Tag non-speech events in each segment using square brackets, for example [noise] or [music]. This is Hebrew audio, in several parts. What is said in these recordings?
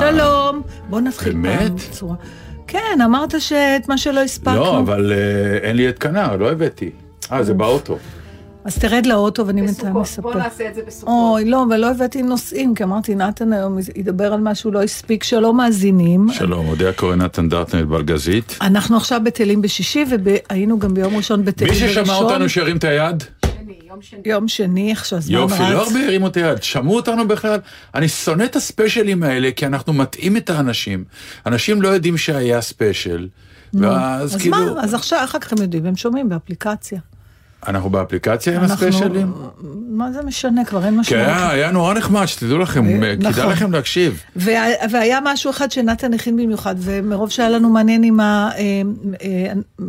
שלום. בוא נתחיל באמת? פעם בצורה... כן, אמרת שאת מה שלא הספקנו. לא, אבל אה, אין לי את כנר, לא הבאתי. אה, זה באוטו. אז תרד לאוטו ואני בינתיים בסוכות, אספר. בוא נעשה את זה בסוכות. אוי, לא, ולא הבאתי נושאים, כי אמרתי, נתן היום ידבר על מה שהוא לא הספיק, שלום מאזינים. שלום, אודיה קורן נתן דרטנר בלגזית. אנחנו עכשיו בטלים בשישי, והיינו גם ביום ראשון בטלים מי בראשון. ששמע אותנו שירים את היד? יום שני. יום שני, איך שהזמן יופי, לא רץ. הרבה הרימו את היד. שמעו אותנו בכלל? אני שונא את הספיישלים האלה, כי אנחנו מטעים את האנשים. אנשים לא יודעים שהיה ספיישל. ואז אז כאילו, מה, אז עכשיו, אחר כך הם יודעים, הם שומעים באפליקציה. אנחנו באפליקציה עם הספיישלים? מה זה משנה, כבר אין משמעות. היה היה נורא נחמד, שתדעו לכם, אה, כדאי נכון. לכם להקשיב. והיה, משהו אחד שנתן הכין במיוחד, ומרוב שהיה לנו מעניין עם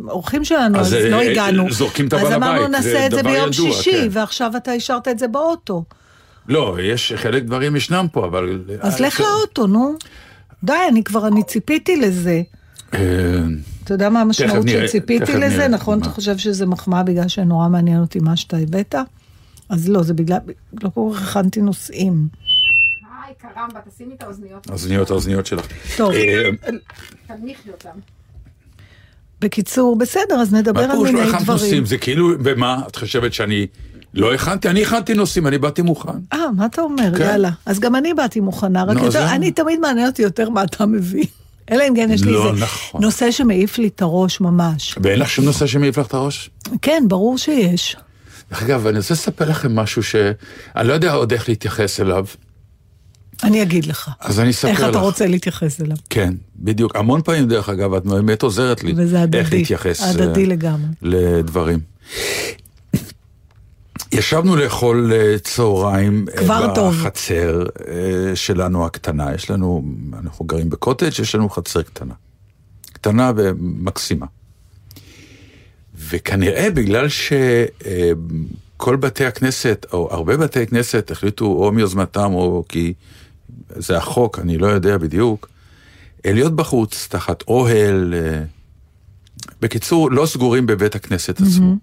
האורחים שלנו, אז, אז, לא אה, הגענו. זורקים את אז הבעל אמרנו הבית, נעשה זה את זה דבר ביום ידוע, שישי, כן. ועכשיו אתה השארת את זה באוטו. לא, יש חלק דברים ישנם פה, אבל... אז לך לאוטו, נו. די, אני כבר, אני ציפיתי לזה. אתה יודע מה המשמעות שציפיתי לזה? נראה. נכון, מה? אתה חושב שזה מחמאה בגלל שנורא מעניין אותי מה שאתה הבאת? אז לא, זה בגלל, לא כל כך הכנתי נושאים. קרמבה, תשימי את האוזניות. האוזניות, האוזניות שלך. טוב, אה, תנמיכי אותם. בקיצור, בסדר, אז נדבר מה על פירוש לא מיני הכנת דברים. נושאים? זה כאילו, ומה? את חושבת שאני לא הכנתי? אני הכנתי נושאים, אני באתי מוכן. אה, מה אתה אומר? כן. יאללה. אז גם אני באתי מוכנה, רק. אני תמיד מעניין אותי יותר מה אתה מביא. אלא אם כן יש לי לא, איזה נכון. נושא שמעיף לי את הראש ממש. ואין לך שום נושא שמעיף לך את הראש? כן, ברור שיש. דרך אגב, אני רוצה לספר לכם משהו שאני לא יודע עוד איך להתייחס אליו, אני אגיד לך. אז אני אספר לך. איך אתה רוצה להתייחס אליו. כן, בדיוק. המון פעמים, דרך אגב, את באמת עוזרת לי. וזה הדדי. איך להתייחס הדדי אה, לגמרי. לדברים. ישבנו לאכול אה, צהריים אה, כבר טוב. בחצר אה, שלנו הקטנה. יש לנו, אנחנו גרים בקוטג', יש לנו חצר קטנה. קטנה ומקסימה. וכנראה בגלל שכל בתי הכנסת, או הרבה בתי כנסת, החליטו או מיוזמתם או כי זה החוק, אני לא יודע בדיוק, להיות בחוץ, תחת אוהל. בקיצור, לא סגורים בבית הכנסת עצמו.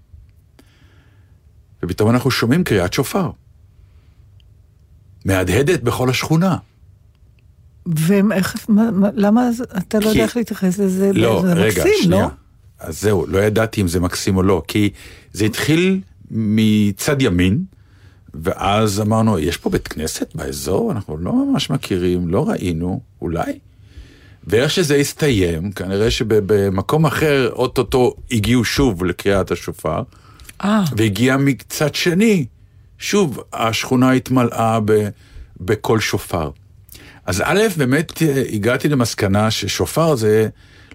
ופתאום אנחנו שומעים קריאת שופר. מהדהדת בכל השכונה. ואיך, מה- מה- למה אתה לא כי- יודע איך להתייחס לזה? לא, זה רגע, מקסים, שנייה. לא? אז זהו, לא ידעתי אם זה מקסים או לא, כי זה התחיל מצד ימין, ואז אמרנו, יש פה בית כנסת באזור? אנחנו לא ממש מכירים, לא ראינו, אולי? ואיך שזה הסתיים, כנראה שבמקום אחר, אוטוטו הגיעו שוב לקריאת השופר, אה, והגיע מצד שני, שוב, השכונה התמלאה ב, בקול שופר. אז א', באמת אה, הגעתי למסקנה ששופר זה,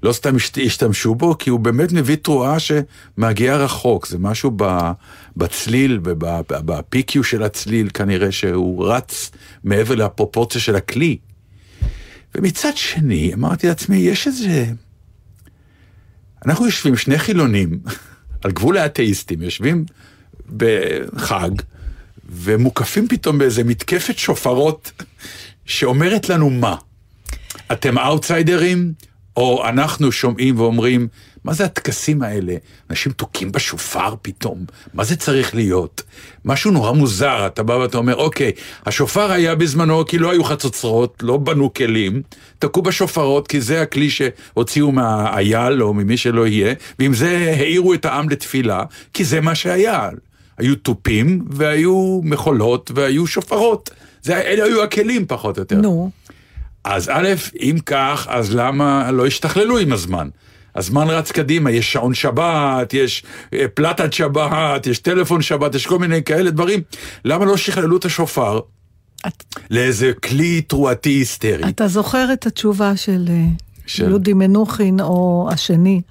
לא סתם השת- השתמשו בו, כי הוא באמת מביא תרועה שמגיע רחוק, זה משהו ב, בצליל ובפיקיו של הצליל, כנראה שהוא רץ מעבר לפרופורציה של הכלי. ומצד שני, אמרתי לעצמי, יש איזה... אנחנו יושבים, שני חילונים, [laughs] על גבול האתאיסטים, יושבים בחג, ומוקפים פתאום באיזה מתקפת שופרות שאומרת לנו מה? אתם אאוטסיידרים, או אנחנו שומעים ואומרים, מה זה הטקסים האלה? אנשים תוקעים בשופר פתאום, מה זה צריך להיות? משהו נורא מוזר, אתה בא ואתה אומר, אוקיי, השופר היה בזמנו כי לא היו חצוצרות, לא בנו כלים, תקעו בשופרות כי זה הכלי שהוציאו מהאייל או ממי שלא יהיה, ועם זה העירו את העם לתפילה, כי זה מה שהיה. היו תופים והיו מכולות והיו שופרות. זה, אלה היו הכלים פחות או יותר. נו, אז א', אם כך, אז למה לא השתכללו עם הזמן? הזמן רץ קדימה, יש שעון שבת, יש אה, פלטת שבת, יש טלפון שבת, יש כל מיני כאלה דברים. למה לא שכללו את השופר את- לאיזה כלי תרועתי היסטרי? אתה זוכר את התשובה של אה, של- יהודי מנוחין, או השני,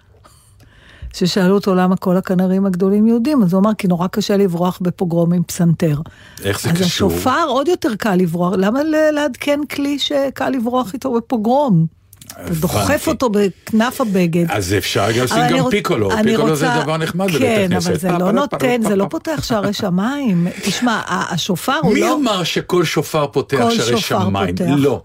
ששאלו אותו למה כל הכנרים הגדולים יהודים, אז הוא אמר, כי נורא קשה לברוח בפוגרום עם פסנתר. איך זה אז קשור? השופר עוד יותר קל לברוח, למה לעדכן כלי שקל לברוח איתו בפוגרום? אתה דוחף. אותו בכנף הבגד. אז אפשר גם לשים גם פיקולו, פיקולו זה דבר נחמד בבית כן, הכנסת. אבל זה לא נותן, זה. לא פותח שערי שמיים. תשמע, השופר הוא מי לא... אמר שכל שופר פותח שערי שמיים? פותח, לא.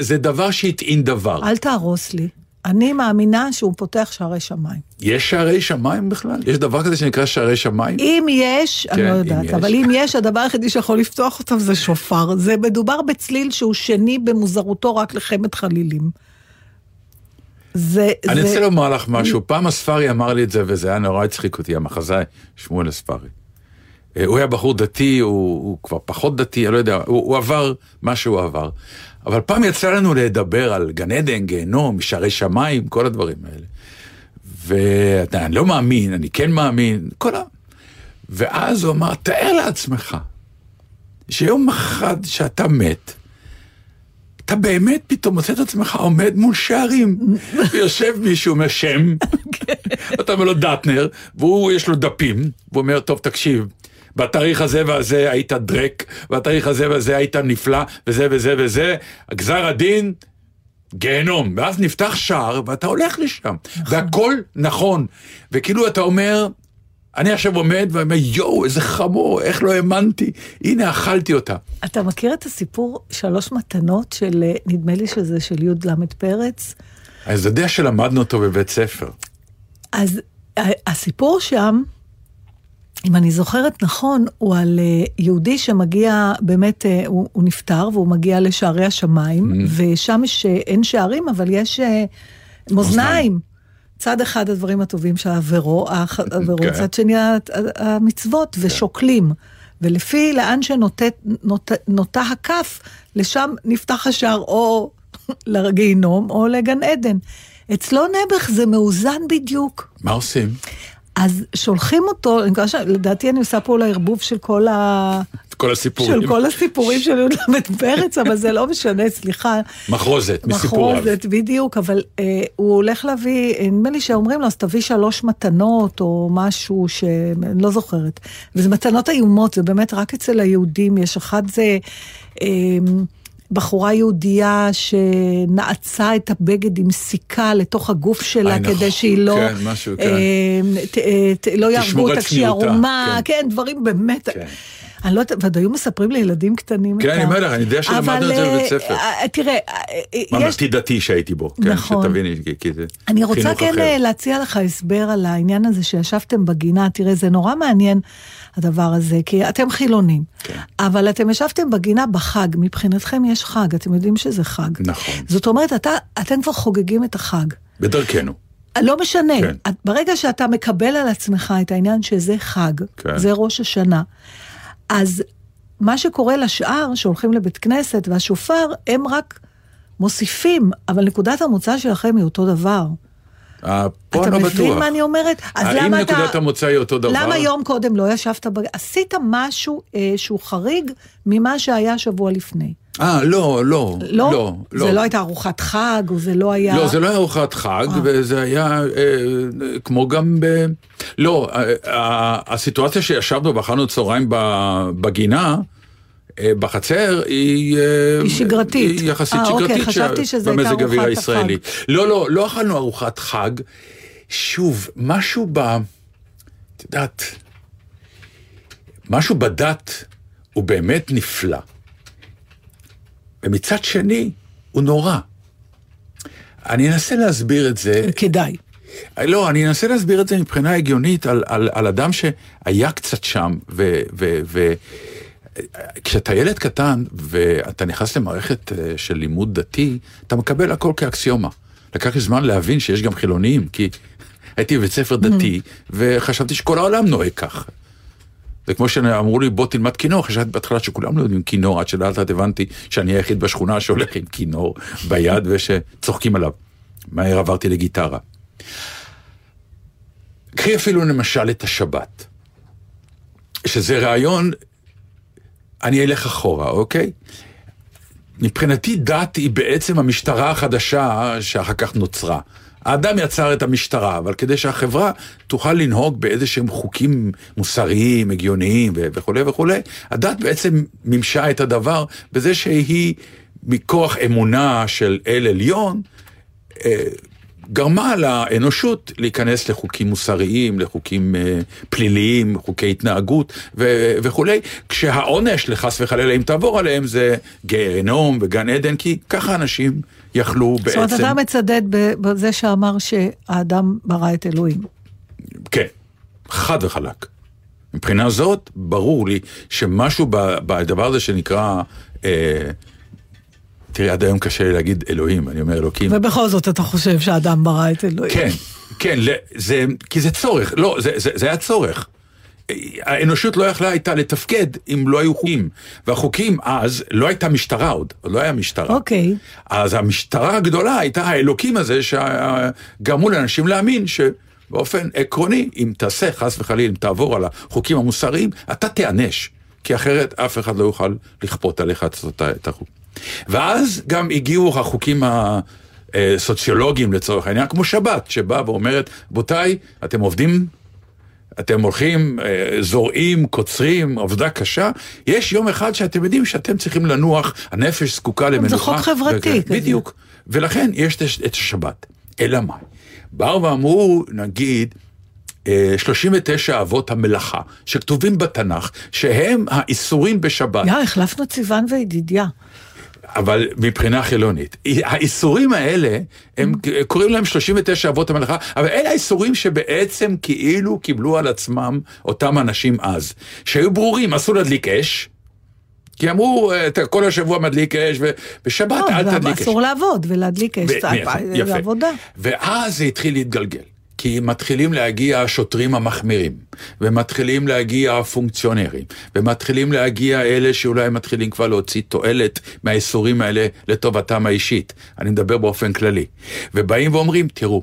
זה דבר שהטעין דבר. אל תהרוס לי. אני מאמינה שהוא פותח שערי שמיים. יש שערי שמיים בכלל? יש דבר כזה שנקרא שערי שמיים? אם יש, אני כן, לא אם יודעת, יש. אבל אם יש, הדבר היחידי שיכול לפתוח אותם זה שופר. זה מדובר בצליל שהוא שני במוזרותו רק לחמת חלילים. זה... אני זה- רוצה לומר לך משהו, פעם הספרי אמר לי את זה, וזה היה נורא הצחיק אותי, המחזאי, שמואל הספרי. אה, הוא היה בחור דתי, הוא, הוא כבר פחות דתי, אני לא יודע, הוא, הוא עבר מה שהוא עבר. אבל פעם יצא לנו לדבר על גן עדן, גיהנום, שערי שמיים, כל הדברים האלה. ואני לא מאמין, אני כן מאמין, כל ה... ואז הוא אמר, תאר לעצמך, שיום אחד שאתה מת, אתה באמת פתאום מוצא את עצמך עומד מול שערים, [laughs] ויושב מישהו אומר שם, [laughs] אתה אומר לו דטנר, והוא יש לו דפים, והוא אומר, טוב תקשיב, בתאריך הזה והזה היית דרק, בתאריך הזה והזה היית נפלא, וזה וזה וזה, גזר הדין, גיהנום, ואז נפתח שער ואתה הולך לשם, והכל נכון, וכאילו אתה אומר, אני עכשיו עומד ואומר, יואו, איזה חמור, איך לא האמנתי, הנה אכלתי אותה. אתה מכיר את הסיפור שלוש מתנות של, אה, נדמה לי שזה של י"ל פרץ? אז אתה יודע שלמדנו אותו בבית ספר. אז הסיפור שם, אם אני זוכרת נכון, הוא על אה, יהודי שמגיע, באמת, אה, הוא, הוא נפטר והוא מגיע לשערי השמיים, Mm-hmm. ושם יש, אה, אין שערים, אבל יש מאזניים. צד אחד הדברים הטובים של העבירו, העבירו, [laughs] כן. צד שני ה- ה- המצוות, ושוקלים. ולפי לאן שנוטה נוט, נוטה הכף, לשם נפתח השער או [laughs] לגיהינום או לגן עדן. אצלו נעבך זה מאוזן בדיוק. מה עושים? אז שולחים אותו, אני מקווה ש... לדעתי אני עושה פה אולי ערבוב של כל ה... כל הסיפורים. של כל הסיפורים של יהודה פרץ, אבל זה לא משנה, סליחה. מחרוזת, מסיפוריו. מחרוזת, בדיוק, אבל אה, הוא הולך להביא, אה, נדמה לי שאומרים לו, אז תביא שלוש מתנות או משהו שאני לא זוכרת. וזה מתנות איומות, זה באמת רק אצל היהודים יש. אחד זה... אה, בחורה יהודייה שנעצה את הבגד עם סיכה לתוך הגוף שלה נכון, כדי שהיא לא... כן, משהו, כן. אה, ת, אה, ת, לא יהרגו אותה כשהיא ערומה, כן. כן, דברים באמת. כן. אני לא יודעת, ועוד היו מספרים לילדים קטנים כן, אני אומר לך, אני יודע שלמדנו את זה בבית ספר. אה, אה, תראה, אה, אה, יש... ממלכתי דתי שהייתי בו, כן, נכון. שתביני, כי- זה אני רוצה חינוך כן אחר. אה, להציע לך הסבר על העניין הזה שישבתם בגינה. תראה, זה נורא מעניין הדבר הזה, כי אתם חילונים. כן. אבל אתם ישבתם בגינה בחג, מבחינתכם יש חג, אתם יודעים שזה חג. נכון. זאת אומרת, אתה, אתם כבר חוגגים את החג. בדרכנו. לא משנה, כן. ברגע שאתה מקבל על עצמך את העניין שזה חג, כן. זה ראש השנה, אז מה שקורה לשאר, שהולכים לבית כנסת והשופר, הם רק מוסיפים, אבל נקודת המוצא שלכם היא אותו דבר. אה, פה אתה אני לא מבין בטוח. מה אני אומרת? אז האם למה אתה... נקודת המוצא היא אותו דבר? למה יום קודם לא ישבת ב... עשית משהו אה, שהוא חריג ממה שהיה שבוע לפני. אה, לא, לא, לא? לא, זה לא הייתה ארוחת חג, או זה לא היה... לא, זה לא היה ארוחת חג, אה. וזה היה אה, כמו גם ב... לא, אה, אה, הסיטואציה שישבנו ואכלנו צהריים בגינה, בחצר, היא... אה, היא שגרתית. היא יחסית אה, אוקיי, שגרתית. חשבתי שזה הייתה ארוחת הישראלי. לא, לא, לא אכלנו ארוחת חג. שוב, משהו ב... את יודעת, משהו בדת הוא באמת נפלא. ומצד שני, הוא נורא. אני אנסה להסביר את זה. כדאי. לא, אני אנסה להסביר את זה מבחינה הגיונית על, על, על אדם שהיה קצת שם, ו... ו, ו כשאתה ילד קטן ואתה נכנס למערכת אה, של לימוד דתי, אתה מקבל הכל כאקסיומה. לקח לי זמן להבין שיש גם חילונים, כי הייתי בבית ספר דתי, וחשבתי שכל העולם נוהג כך. זה כמו שאמרו לי, בוא תלמד כינור, חשבתי בהתחלה שכולם לא יודעים כינור, עד שלאט לאט הבנתי שאני היחיד בשכונה שהולך עם כינור ביד ושצוחקים עליו. מהר עברתי לגיטרה. קחי אפילו למשל את השבת, שזה רעיון, אני אלך אחורה, אוקיי? מבחינתי דת היא בעצם המשטרה החדשה שאחר כך נוצרה. האדם יצר את המשטרה, אבל כדי שהחברה תוכל לנהוג באיזה שהם חוקים מוסריים, הגיוניים וכולי וכולי, הדת בעצם מימשה את הדבר בזה שהיא מכוח אמונה של אל עליון, אה, גרמה לאנושות להיכנס לחוקים מוסריים, לחוקים אה, פליליים, חוקי התנהגות ו- וכולי, כשהעונש לחס וחלילה אם תעבור עליהם זה גיהנום וגן עדן, כי ככה אנשים יכלו זאת אומרת, בעצם... אתה מצדד בזה שאמר שהאדם ברא את אלוהים. כן, חד וחלק. מבחינה זאת, ברור לי שמשהו בדבר הזה שנקרא... אה, תראי, עד היום קשה לי להגיד אלוהים, אני אומר אלוקים. ובכל זאת אתה חושב שהאדם ברא את אלוהים. כן, כן, זה, כי זה צורך, לא, זה, זה, זה היה צורך. האנושות לא יכלה הייתה לתפקד אם לא היו חוקים. והחוקים אז, לא הייתה משטרה עוד, לא היה משטרה. אוקיי. אז המשטרה הגדולה הייתה האלוקים הזה שגרמו לאנשים להאמין שבאופן עקרוני, אם תעשה חס וחלילה, אם תעבור על החוקים המוסריים, אתה תיענש. כי אחרת אף אחד לא יוכל לכפות עליך את החוק. ואז גם הגיעו החוקים הסוציולוגיים לצורך העניין, כמו שבת, שבאה ואומרת, רבותיי, אתם עובדים אתם הולכים, אה, זורעים, קוצרים, עבודה קשה, יש יום אחד שאתם יודעים שאתם צריכים לנוח, הנפש זקוקה למנוחה. חוק חברתי וכן. בדיוק. ולכן יש את השבת. אלא מה? באו ואמרו, נגיד, אה, 39 אבות המלאכה, שכתובים בתנ"ך, שהם האיסורים בשבת. יא, החלפנו את סיוון וידידיה. אבל מבחינה חילונית. האיסורים האלה, הם קוראים להם 39 אבות המלאכה, אבל אלה האיסורים שבעצם כאילו קיבלו על עצמם אותם אנשים אז, שהיו ברורים, אסור להדליק אש. כי אמרו, אתה כל השבוע מדליק אש, ובשבת לא, אל תדליק אש. אסור לעבוד ולהדליק אש, זה יפה. עבודה. ואז זה התחיל להתגלגל. כי מתחילים להגיע השוטרים המחמירים, ומתחילים להגיע הפונקציונרים, ומתחילים להגיע אלה שאולי מתחילים כבר להוציא תועלת מהאיסורים האלה לטובתם האישית. אני מדבר באופן כללי. ובאים ואומרים, תראו,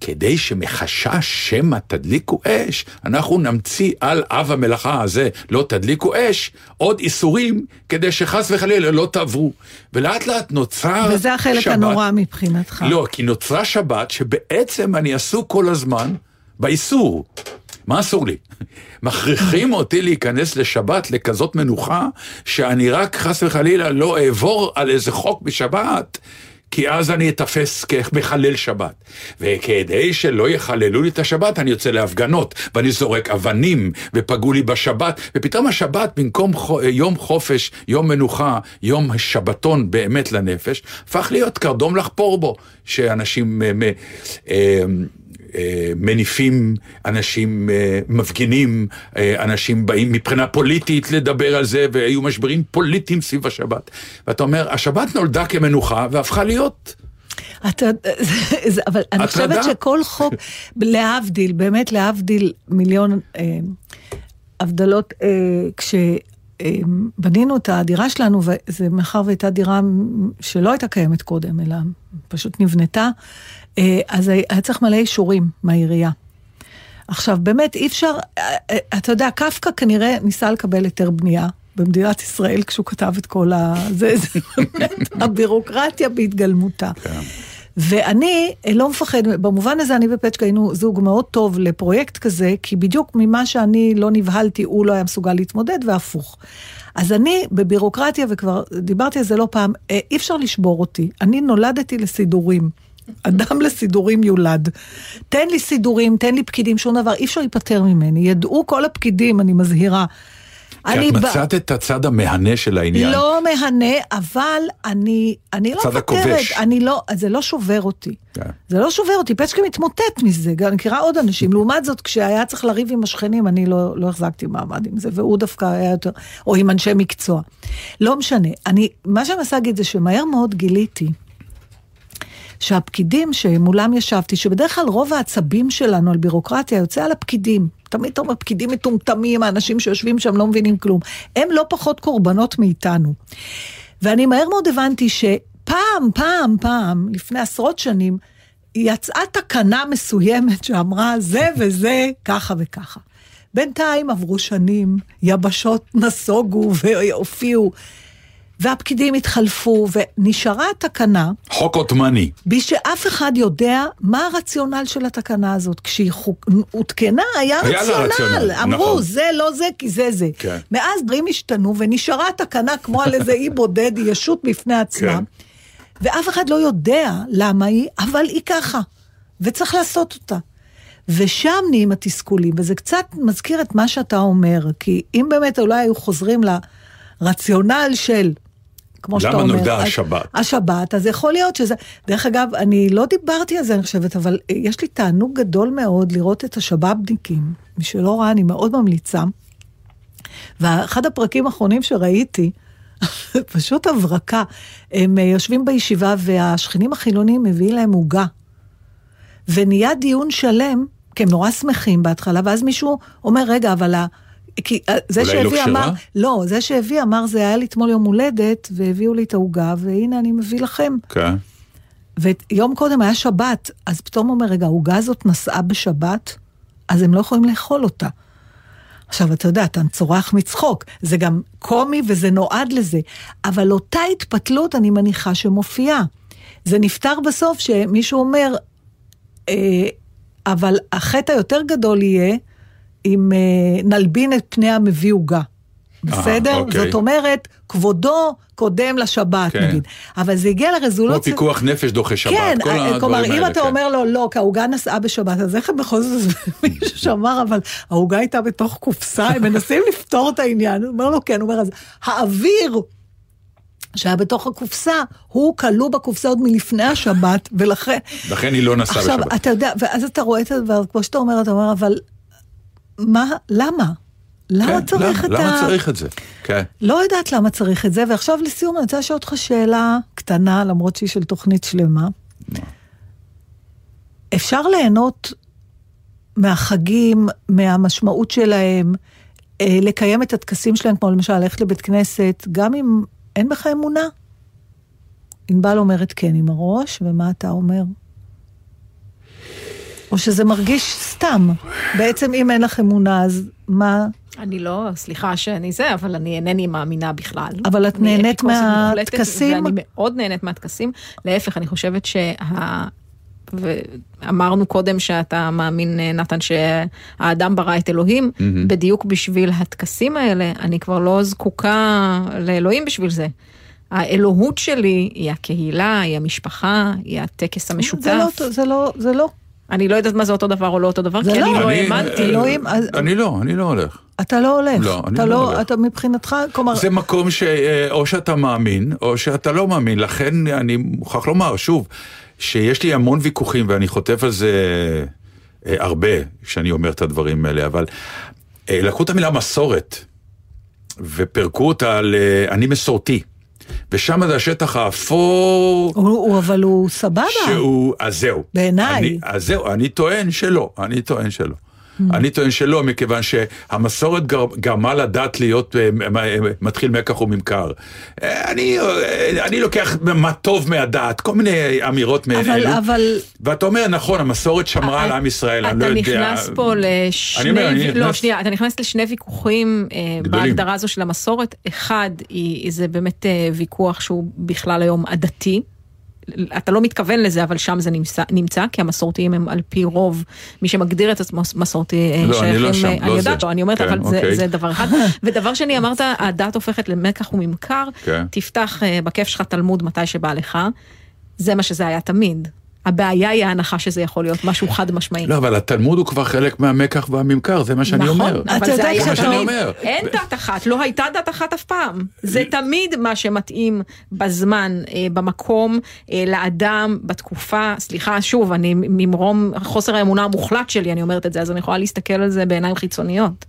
כדי שמחשש שמא תדליקו אש, אנחנו נמציא על אב המלאכה הזה, לא תדליקו אש, עוד איסורים, כדי שחס וחלילה לא תעברו. ולאט לאט נוצר וזה החלק שבת. הנורא מבחינתך. לא, כי נוצרה שבת שבעצם אני עסוק כל הזמן באיסור. מה אסור לי? [laughs] מכריחים אותי להיכנס לשבת לכזאת מנוחה, שאני רק חס וחלילה לא אעבור על איזה חוק בשבת, כי אז אני אתפס כמחלל שבת. וכדי שלא יחללו לי את השבת, אני יוצא להפגנות, ואני זורק אבנים, ופגעו לי בשבת, ופתאום השבת, במקום חו- יום חופש, יום מנוחה, יום שבתון באמת לנפש, הפך להיות קרדום לחפור בו, שאנשים אה, אה, אה, מניפים, אנשים אה, מפגינים, אה, אנשים באים מבחינה פוליטית לדבר על זה, והיו משברים פוליטיים סביב השבת. ואתה אומר, השבת נולדה כמנוחה והפכה להיות... אתה, זה, אבל אני? חושבת שכל חוק, להבדיל, באמת להבדיל מיליון אה, הבדלות, אה, כשבנינו את הדירה שלנו, וזה מאחר והייתה דירה שלא הייתה קיימת קודם, אלא פשוט נבנתה, אה, אז היה צריך מלא אישורים מהעירייה. עכשיו, באמת אי אפשר, אה, אה, אתה יודע, קפקא כנראה ניסה לקבל היתר בנייה במדינת ישראל כשהוא כתב את כל ה... זה, זה באמת [laughs] הבירוקרטיה בהתגלמותה. ואני אה, לא מפחד, במובן הזה אני ופצ'קה היינו זוג מאוד טוב לפרויקט כזה, כי בדיוק ממה שאני לא נבהלתי, הוא לא היה מסוגל להתמודד, והפוך. אז אני בבירוקרטיה, וכבר דיברתי על זה לא פעם, אה, אי אפשר לשבור אותי. אני נולדתי לסידורים. אדם לסידורים יולד. תן לי סידורים, תן לי פקידים, שום דבר, אי אפשר להיפטר ממני. ידעו כל הפקידים, אני מזהירה. כי את ב- מצאת את הצד המהנה של העניין. לא מהנה, אבל אני, אני לא מוותרת. אני לא, זה לא שובר אותי. כן. זה לא שובר אותי, פצ'קי מתמוטט מזה, אני מכירה עוד אנשים. לעומת זאת, כשהיה צריך לריב עם השכנים, אני לא, לא החזקתי מעמד עם זה, והוא דווקא היה יותר, או עם אנשי מקצוע. לא משנה. אני, מה שאני מנסה להגיד זה שמהר מאוד גיליתי שהפקידים שמולם ישבתי, שבדרך כלל רוב העצבים שלנו על בירוקרטיה יוצא על הפקידים. תמיד אתה אומר, פקידים מטומטמים, האנשים שיושבים שם לא מבינים כלום. הם לא פחות קורבנות מאיתנו. ואני מהר מאוד הבנתי שפעם, פעם, פעם, לפני עשרות שנים, יצאה תקנה מסוימת שאמרה זה וזה, ככה וככה. בינתיים עברו שנים, יבשות נסוגו והופיעו, והפקידים התחלפו, ונשארה התקנה, חוק עות'מאני. בלי שאף אחד יודע מה הרציונל של התקנה הזאת. כשהיא חוק... הותקנה, היה, היה רציונל. רציונל, אמרו, נכון. זה לא זה, כי זה זה. כן. מאז דברים השתנו, ונשארה התקנה כמו על איזה אי בודד, היא [laughs] ישות בפני עצמה. כן. ואף אחד לא יודע למה היא, אבל היא ככה. וצריך לעשות אותה. ושם נהיים התסכולים, וזה קצת מזכיר את מה שאתה אומר, כי אם באמת אולי היו חוזרים לרציונל של, כמו שאתה למה אומר, נולדה הש- השבת? השבת, אז יכול להיות שזה... דרך אגב, אני לא דיברתי על זה, אני חושבת, אבל אה, יש לי תענוג גדול מאוד לראות את השבאבניקים. מי שלא ראה, אני מאוד ממליצה. ואחד הפרקים האחרונים שראיתי, [laughs] פשוט הברקה, הם אה, יושבים בישיבה והשכנים החילונים מביאים להם עוגה. ונהיה דיון שלם, כי הם נורא שמחים בהתחלה, ואז מישהו אומר, רגע, אבל ה... כי אה, זה לא שהביא כשרה? אמר, לא, זה שהביא אמר, זה היה לי אתמול יום הולדת, והביאו לי את העוגה, והנה אני מביא לכם. כן. ויום קודם היה שבת, אז פתאום אומר, רגע, העוגה הזאת נסעה בשבת, אז הם לא יכולים לאכול אותה. עכשיו, אתה יודע, אתה צורח מצחוק, זה גם קומי וזה נועד לזה, אבל אותה התפתלות, אני מניחה שמופיעה. זה נפתר בסוף שמישהו אומר, אה, אבל החטא היותר גדול יהיה אם אה, נלבין את פני המביא עוגה. בסדר? אוקיי. זאת אומרת, כבודו קודם לשבת, כן. נגיד. אבל זה הגיע כמו לרזולוציה... פיקוח נפש דוחה שבת, כן, כל אה, הדברים כלומר, אם האלה, אתה כן. אומר לו, לא, כי העוגה נסעה בשבת, אז איך בכל זאת, [laughs] מישהו שאמר, אבל העוגה הייתה בתוך קופסה, הם מנסים [laughs] לפתור את העניין. הוא אומר לו, כן, הוא אומר, אז האוויר שהיה בתוך הקופסה, הוא כלוא בקופסה עוד מלפני השבת, ולכן... לכן היא לא נסעה עכשיו, בשבת. אתה יודע, ואז אתה רואה את הדבר, כמו שאתה אומר, אתה אומר, אבל מה, למה? למה כן, צריך את למה, ה... למה צריך את זה? כן. לא יודעת למה צריך את זה, ועכשיו לסיום אני רוצה לשאול אותך שאלה קטנה, למרות שהיא של תוכנית שלמה. אפשר ליהנות מהחגים, מהמשמעות שלהם, אה, לקיים את הטקסים שלהם, כמו למשל ללכת לבית כנסת, גם אם אין בך אמונה? ענבל אומרת כן עם הראש, ומה אתה אומר? או שזה מרגיש סתם. בעצם אם אין לך אמונה, אז מה... אני לא, סליחה שאני זה, אבל אני אינני מאמינה בכלל. אבל את נהנית מהטקסים? ואני מאוד נהנית מהטקסים. להפך, אני חושבת שה... ואמרנו קודם שאתה מאמין, אה, נתן, שהאדם ברא את אלוהים, בדיוק בשביל הטקסים האלה, אני כבר לא זקוקה לאלוהים בשביל זה. האלוהות שלי היא הקהילה, היא המשפחה, היא הטקס המשותף. זה לא, זה לא, זה לא. אני לא יודעת מה זה אותו דבר או לא אותו דבר, זה כי לא. אני לא אני- האמנתי. אלוהים, אז- אני לא, אני לא הולך. אתה לא הולך. לא, אני אתה לא לא, הולך. אתה מבחינתך, כלומר, זה מקום שאו שאתה מאמין, או שאתה לא מאמין. לכן אני מוכרח לומר, שוב, שיש לי המון ויכוחים, ואני חוטף על זה אה, הרבה, כשאני אומר את הדברים האלה, אבל אה, לקחו את המילה מסורת, ופירקו אותה ל... אני מסורתי. ושם זה השטח האפור, הוא, הוא, אבל הוא סבבה. שהוא, אז זהו. בעיניי. אז זהו, אני טוען שלא, אני טוען שלא. אני טוען שלא, מכיוון שהמסורת גר, גרמה לדת להיות אה, מ- מתחיל מקח וממכר. אה, אני, אה, אני לוקח מה טוב מהדת, כל מיני אמירות מעין אבל, אלו. אבל, ואתה אומר, נכון, המסורת שמרה על עם ישראל, אני לא יודע. אתה נכנס פה לשני, אני אומר, אני לא נכנס- שנייה, אתה נכנס לשני ויכוחים אה, גדולים. בהגדרה הזו של המסורת. אחד, זה באמת אה, ויכוח שהוא בכלל היום עדתי. אתה לא מתכוון לזה, אבל שם זה נמצא, נמצא כי המסורתיים הם על פי רוב, מי שמגדיר את עצמו מסורתי אה, לא, אני לא שם, אה, לא אני יודעת, זה. לא, אני אומרת, כן, אבל זה, אוקיי. זה דבר אחד. [laughs] ודבר שני, אמרת, הדת הופכת למקח וממכר, כן. תפתח אה, בכיף שלך תלמוד מתי שבא לך, זה מה שזה היה תמיד. הבעיה היא ההנחה שזה יכול להיות משהו חד משמעי. לא, אבל התלמוד הוא כבר חלק מהמקח והממכר, זה מה שאני נכון, אומר. אבל אתה זה מה שאני אומר. אין דת אחת, לא הייתה דת אחת אף פעם. זה תמיד מה שמתאים בזמן, אה, במקום, אה, לאדם, בתקופה. סליחה, שוב, אני ממרום חוסר האמונה המוחלט שלי, אני אומרת את זה, אז אני יכולה להסתכל על זה בעיניים חיצוניות.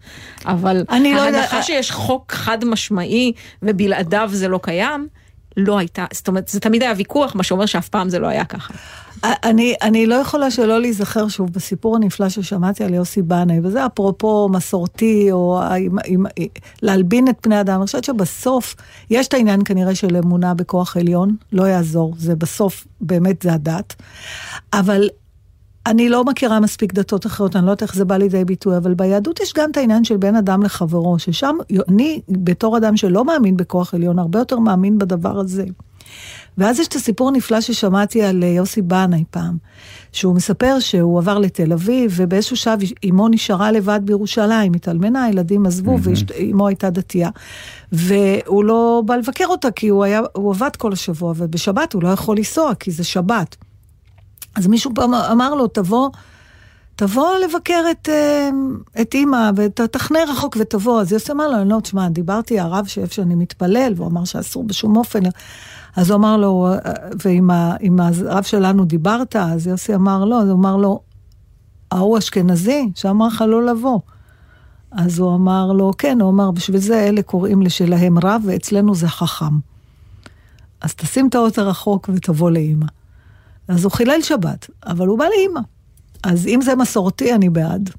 אבל לא ההנחה יודע- שיש חוק חד משמעי ובלעדיו זה לא קיים, לא הייתה, זאת אומרת, זה תמיד היה ויכוח, מה שאומר שאף פעם זה לא היה ככה. אני, אני לא יכולה שלא להיזכר שוב בסיפור הנפלא ששמעתי על יוסי בנאי, וזה אפרופו מסורתי, או עם, עם, להלבין את פני אדם. אני חושבת שבסוף, יש את העניין כנראה של אמונה בכוח עליון, לא יעזור, זה בסוף, באמת זה הדת. אבל אני לא מכירה מספיק דתות אחרות, אני לא יודעת איך זה בא לידי ביטוי, אבל ביהדות יש גם את העניין של בין אדם לחברו, ששם אני, בתור אדם שלא מאמין בכוח עליון, הרבה יותר מאמין בדבר הזה. ואז יש את הסיפור הנפלא ששמעתי על אה, יוסי בנאי פעם, שהוא מספר שהוא עבר לתל אביב, ובאיזשהו שלב אמו נשארה לבד בירושלים, התאלמנה, הילדים עזבו, ואמו הייתה דתייה. והוא לא בא לבקר אותה, כי הוא, היה, הוא עבד כל השבוע, ובשבת הוא לא יכול לנסוע, כי זה שבת. אז מישהו פעם אמר לו, תבוא, תבוא לבקר את, אה, את אימא, ותחנה רחוק ותבוא. אז יוסי אמר לו, לא, תשמע, דיברתי הרב שאיפה שאני מתפלל, והוא אמר שאסור בשום אופן. אז הוא אמר לו, "אה, ועם הרב שלנו דיברת? אז יוסי אמר לא, אז הוא אמר לו, ההוא אשכנזי, שאמר לך לא לבוא. אז הוא אמר לו, כן, הוא אמר, בשביל זה אלה קוראים לשלהם רב, ואצלנו זה חכם. אז תשים את האוטו רחוק ותבוא לאימא. אז הוא חילל שבת, אבל הוא בא לאימא. אז אם זה מסורתי, אני בעד.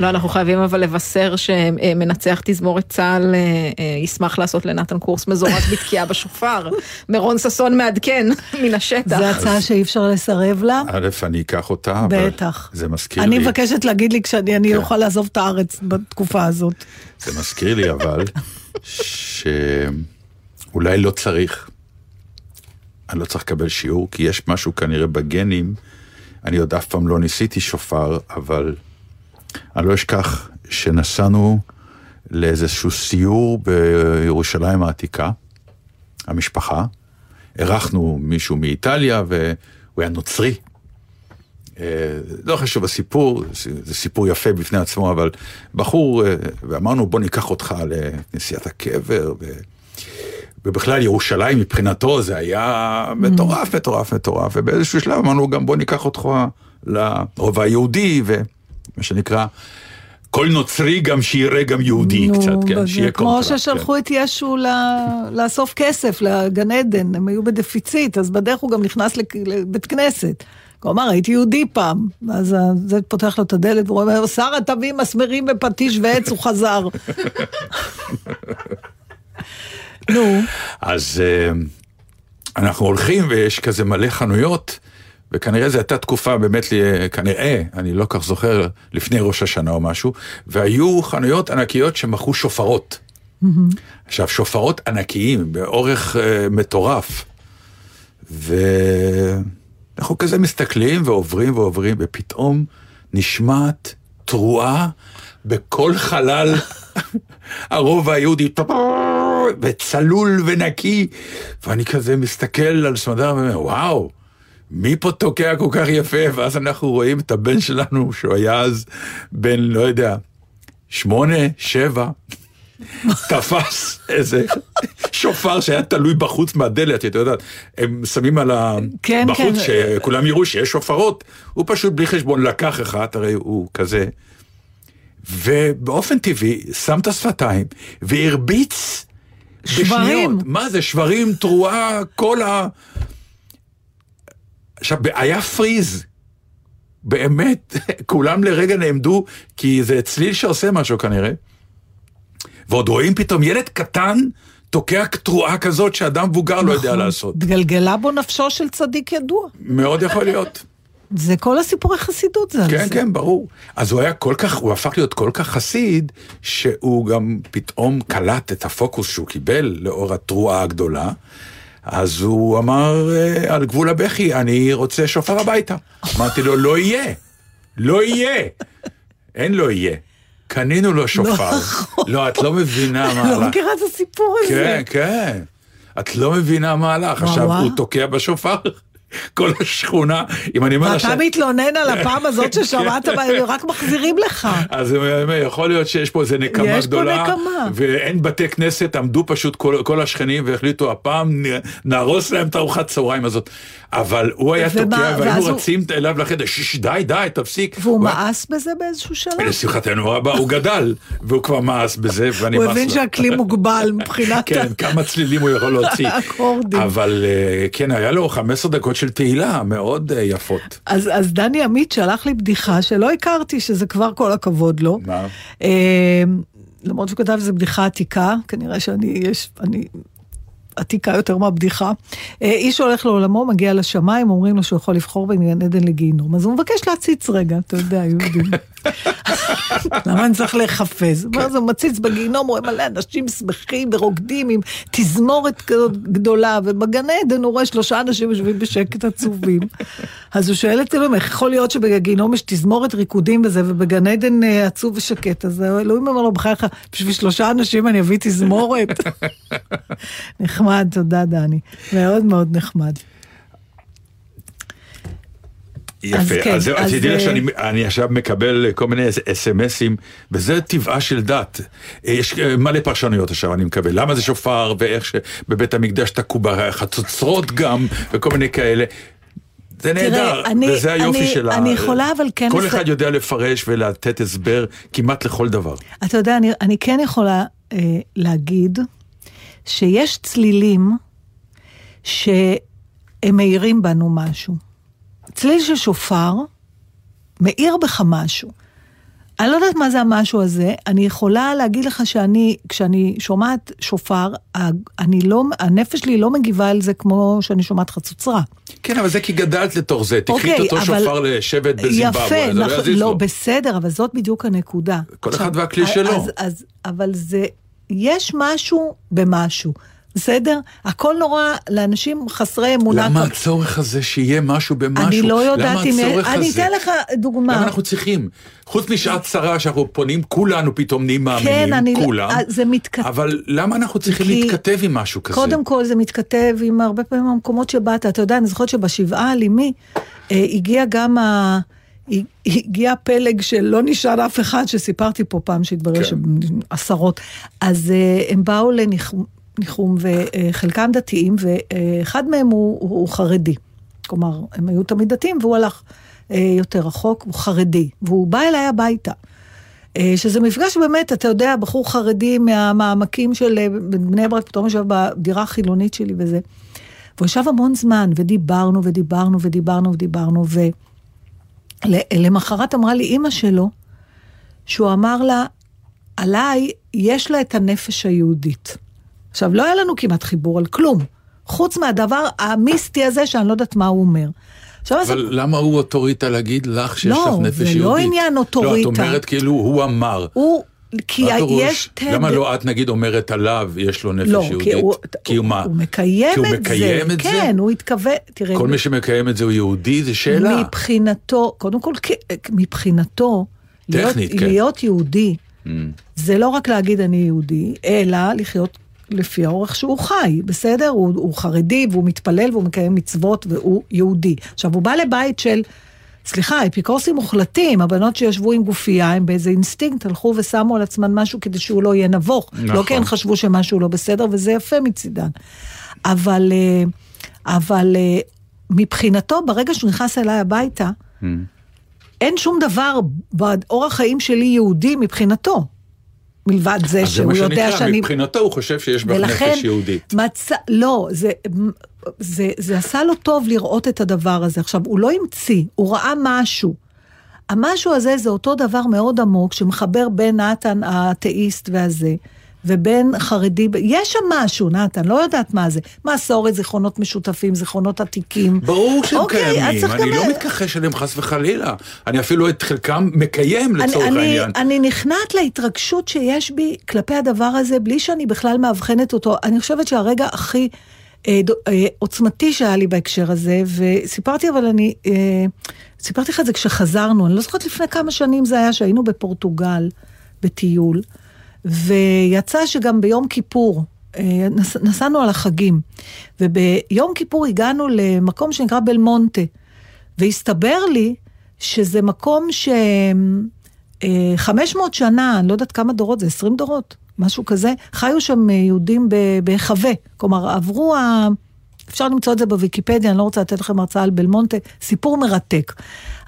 לא, אנחנו חייבים אבל לבשר שמנצח תזמורת צה"ל אה, אה, ישמח לעשות לנתן קורס מזורז [laughs] בתקיעה בשופר. מרון ששון מעדכן [laughs] מן השטח. זו הצעה שאי אפשר לסרב לה? א', אני אקח אותה, אבל בטח. זה מזכיר אני לי, מבקשת להגיד לי כשאני אני כן. אוכל לעזוב את הארץ בתקופה הזאת. זה מזכיר לי אבל, שאולי לא צריך, אני לא צריך לקבל שיעור, כי יש משהו כנראה בגנים, אני עוד אף פעם לא ניסיתי שופר, אבל אני לא אשכח שנסענו לאיזשהו סיור בירושלים העתיקה, המשפחה, אירחנו מישהו מאיטליה והוא היה נוצרי. אה, לא חשוב הסיפור, זה סיפור יפה בפני עצמו, אבל בחור, אה, ואמרנו בוא ניקח אותך לכנסיית הקבר, ו... ובכלל ירושלים מבחינתו זה היה מטורף, מטורף, מטורף, ובאיזשהו שלב אמרנו גם בוא ניקח אותך לרובע היהודי, ומה שנקרא, כל נוצרי גם שיראה גם יהודי נו, קצת, כן, שיהיה כמו קונטרסט, כן. ששלחו את ישו ל- לאסוף כסף לגן עדן, הם היו בדפיציט, אז בדרך הוא גם נכנס לבית כנסת. הוא אמר, הייתי יהודי פעם. אז זה פותח לו את הדלת, והוא אומר, שרה תביא מסמרים ופטיש ועץ, הוא חזר. [laughs] נו, אז אה, אנחנו הולכים ויש כזה מלא חנויות, וכנראה זו הייתה תקופה באמת, לי- כנראה, אני לא כך זוכר, לפני ראש השנה או משהו, והיו חנויות ענקיות שמכרו שופרות. עכשיו, שופרות ענקיים, באורך אה, מטורף. ואנחנו כזה מסתכלים ועוברים ועוברים, ופתאום נשמעת תרועה בכל חלל [laughs] הרובע היהודי, וצלול ונקי, ואני כזה מסתכל על סמדר ואומר, וואו, מי פה תוקע כל כך יפה? ואז אנחנו רואים את הבן שלנו, שהוא היה אז בן, לא יודע, שמונה, שבע, תפס איזה שופר שהיה תלוי בחוץ מהדלת, את יודעת, הם שמים על ה... כן, בחוץ, כן. שכולם יראו שיש שופרות, הוא פשוט בלי חשבון לקח אחד, הרי הוא כזה, ובאופן טבעי שם את השפתיים והרביץ שברים. בשניות. מה זה, שברים, תרועה, כל ה... עכשיו, היה פריז. באמת, [laughs] כולם לרגע נעמדו, כי זה צליל שעושה משהו כנראה. ועוד רואים פתאום ילד קטן תוקע תרועה כזאת שאדם מבוגר לא יודע נכון. לעשות. התגלגלה בו נפשו של צדיק ידוע. מאוד יכול להיות. זה כל הסיפורי חסידות זה על כן, זה. כן, ברור. אז הוא היה כל כך, הוא הפך להיות כל כך חסיד, שהוא גם פתאום קלט את הפוקוס שהוא קיבל לאור התרועה הגדולה. אז הוא אמר אה, על גבול הבכי, אני רוצה שופר הביתה. אמרתי לו, לא יהיה, לא יהיה. אין לא יהיה. קנינו לו שופר. נכון. לא, את לא מבינה מה לא. מכירה את הסיפור הזה. כן, כן. את לא מבינה מה הלך. עכשיו. הוא תוקע בשופר. כל השכונה, אם אני אומר ואתה עכשיו... מתלונן על הפעם הזאת ששמעת, בה, הם רק מחזירים לך. אז הוא יכול להיות שיש פה איזה נקמה יש פה גדולה, נקמה. ואין בתי כנסת, עמדו פשוט כל, כל השכנים והחליטו, הפעם נהרוס להם את ארוחת צהריים הזאת. אבל הוא היה תוקע, והיינו הוא- רצים אליו לחדר, שיש, די, די, תפסיק. והוא מאס בזה באיזשהו שלב. לשמחתנו הרבה, הוא גדל, והוא כבר מאס בזה, ואני הוא מאס הבין לו. שהכלי מוגבל מבחינת... כן, כמה צלילים הוא יכול להוציא. [laughs] אבל אה, כן, היה לו 15 דקות של תהילה מאוד אה, יפות. אז, אז דני עמית שלח לי בדיחה שלא הכרתי, שזה כבר כל הכבוד לו. מה? אה, למרות שהוא כתב שזו בדיחה עתיקה, כנראה שאני, יש, אני עתיקה יותר מהבדיחה. אה, איש הולך לעולמו, מגיע לשמיים, אומרים לו שהוא יכול לבחור בין גן עדן לגיהינום. אז הוא מבקש להציץ רגע, אתה יודע, יהודים. [laughs] למה אני צריך להיחפז? אז הוא מציץ בגיהינום, רואה מלא אנשים שמחים ורוקדים עם תזמורת כזאת גדולה, ובגן עדן הוא רואה שלושה אנשים יושבים בשקט עצובים. [laughs] אז הוא שואל את אלוהים, איך יכול להיות שבגיהינום יש תזמורת ריקודים וזה, ובגן עדן אה, עצוב ושקט? אז אלוהים אומר לו, בחייך, בשביל שלושה אנשים אני אביא תזמורת? [laughs] נחמד, תודה דני. מאוד מאוד נחמד. יפה, כן, אז זהו, אז, אז תדעי לך אה, שאני אני עכשיו מקבל כל מיני אס.אם.אסים, וזה טבעה של דת. אה, יש אה, מלא פרשנויות עכשיו, אני מקבל. למה זה שופר, ואיך שבבית המקדש תקעו בחצוצרות גם, וכל מיני כאלה. זה נהדר, אני- וזה היופי אני- של ה... אני יכולה אבל כן כל לס- אחד יודע לפרש ולתת הסבר כמעט לכל דבר. אתה יודע, אני, אני כן יכולה אה, להגיד שיש צלילים שהם מאירים בנו משהו. צליל של שופר מאיר בך משהו. אני לא יודעת מה זה המשהו הזה, אני יכולה להגיד לך שאני, כשאני שומעת שופר, אני לא, הנפש שלי לא מגיבה על זה כמו שאני שומעת חצוצרה. כן, אבל זה כי גדלת לתוך זה. תקחי את אוקיי, אותו אבל- שופר לשבט בזימבבואה, יפה, זה לא נכון, יזיז לא, לו. בסדר, אבל זאת בדיוק הנקודה. כל אחד עכשיו, והכלי אז- שלו. אז, אז, אבל זה, יש משהו במשהו, בסדר? הכל נורא, לאנשים חסרי אמונה. למה כבר- הצורך הזה שיהיה משהו במשהו? אני לא יודעת למה אם... הצורך אני הזה? אתן לך דוגמה. למה אנחנו צריכים? חוץ משעת צרה שאנחנו פונים, כולנו פתאום נהיים מאמינים, כן, אני... כולם. אה, זה מתכתב. אבל למה אנחנו צריכים כי- להתכתב עם משהו כזה? קודם כל זה מתכתב עם הרבה פעמים המקומות שבאת. אתה יודע, אני זוכרת שבשבעה על אמי אה, הגיע גם ה... הגיע פלג שלא נשאר אף אחד, שסיפרתי פה פעם שהתברר כן. שעשרות. אז אה, הם באו לניחום, ניחום, וחלקם דתיים, ואחד מהם הוא, הוא, חרדי. כלומר, הם היו תמיד דתיים, והוא הלך אה, יותר רחוק, הוא חרדי, והוא בא אליי הביתה. אה, שזה מפגש באמת, אתה יודע, בחור חרדי מהמעמקים של אה, בני ברק, פתאום יושב בדירה החילונית שלי וזה. והוא ישב המון זמן, ודיברנו ודיברנו ודיברנו ודיברנו, ולמחרת אמרה לי אימא שלו, שהוא אמר לה, עליי יש לה את הנפש היהודית. עכשיו, לא היה לנו כמעט חיבור על כלום, חוץ מהדבר המיסטי הזה שאני לא יודעת מה הוא אומר. עכשיו, אבל למה הוא אוטוריטה להגיד לך שיש לא, לך נפש זה יהודית? לא עניין לא, אוטוריטה. את אומרת כאילו הוא אמר. הוא, כי? יש תדר... למה לא את נגיד אומרת עליו יש לו נפש לא, יהודית? כי הוא, כי הוא מה? הוא מקיים כי הוא את מקיים זה. את זה? כן, הוא התכוון, תראה, כל מי שמקיים את זה הוא יהודי? זו שאלה. מבחינתו, קודם כל, כ- מבחינתו, להיות, טכנית, כן. להיות יהודי, אממ. זה לא רק להגיד אני יהודי, אלא לחיות לפי האורח שהוא חי, בסדר? הוא, הוא חרדי והוא מתפלל והוא מקיים מצוות והוא יהודי. עכשיו, הוא בא לבית של, סליחה, אפיקורסים מוחלטים, הבנות שישבו עם גופייה, הם באיזה אינסטינקט הלכו ושמו על עצמן משהו כדי שהוא לא יהיה נבוך. נכון. לא כי הן חשבו שמשהו לא בסדר, וזה יפה מצידן. אבל, אה, אבל אה, מבחינתו, ברגע שהוא נכנס אליי הביתה, Mm. אין שום דבר באורח חיים שלי יהודי מבחינתו. מלבד זה אז זה שהוא מה יודע שנקרא, שאני... מבחינתו הוא חושב שיש בך נפש יהודית. מצא, לא, זה, זה, זה עשה לו טוב לראות את הדבר הזה. עכשיו, הוא לא המציא, הוא ראה משהו. המשהו הזה זה אותו דבר מאוד עמוק שמחבר בין נתן האתאיסט והזה, ובין חרדי, יש שם משהו, נתן, לא יודעת מה זה. מסורת, זיכרונות משותפים, זיכרונות עתיקים. ברור שהם אוקיי, קיימים, אני גם- לא מתכחש אליהם חס וחלילה. אני אפילו את חלקם מקיים לצורך אני, העניין. אני, אני נכנעת להתרגשות שיש בי כלפי הדבר הזה, בלי שאני בכלל מאבחנת אותו. אני חושבת שהרגע הכי אה, דו, אה, עוצמתי שהיה לי בהקשר הזה, וסיפרתי, אבל אני, אה, סיפרתי לך את זה כשחזרנו, אני לא זוכרת לפני כמה שנים זה היה, שהיינו בפורטוגל, בטיול, ויצא שגם ביום כיפור, אה, נס, נסענו על החגים, וביום כיפור הגענו למקום שנקרא בלמונטה, והסתבר לי שזה מקום ש... אה, 500 שנה, אני לא יודעת כמה דורות, זה 20 דורות, משהו כזה, חיו שם אה, יהודים בהיחווה. כלומר, עברו ה... אפשר למצוא את זה בוויקיפדיה, אני לא רוצה לתת לכם הרצאה על בלמונטה, סיפור מרתק.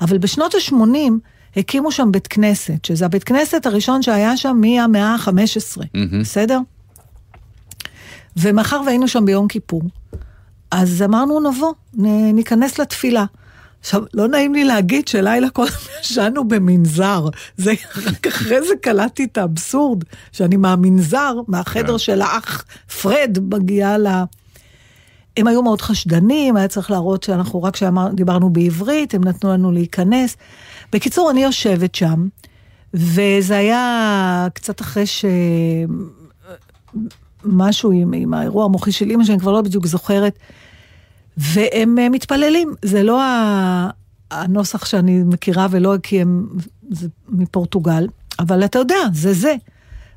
אבל בשנות ה-80 הקימו שם בית כנסת, שזה הבית כנסת הראשון שהיה שם מהמאה ה-15, מהמם. בסדר? ומאחר והיינו שם ביום כיפור, אז אמרנו נבוא, נ- ניכנס לתפילה. עכשיו, לא נעים לי להגיד שלילה קודם ישנו במנזר. זה, רק אחרי זה קלטתי את האבסורד, שאני מהמנזר, מהחדר כן. של האח פרד, מגיעה ל... הם היו מאוד חשדנים, היה צריך להראות שאנחנו רק כשדיברנו בעברית, הם נתנו לנו להיכנס. בקיצור, אני יושבת שם, וזה היה קצת אחרי ש... משהו עם, עם האירוע המוחי של אימא, שאני כבר לא בדיוק זוכרת, והם אה, מתפללים. זה לא הנוסח שאני מכירה ולא כי הם... זה מפורטוגל, אבל אתה יודע, זה זה.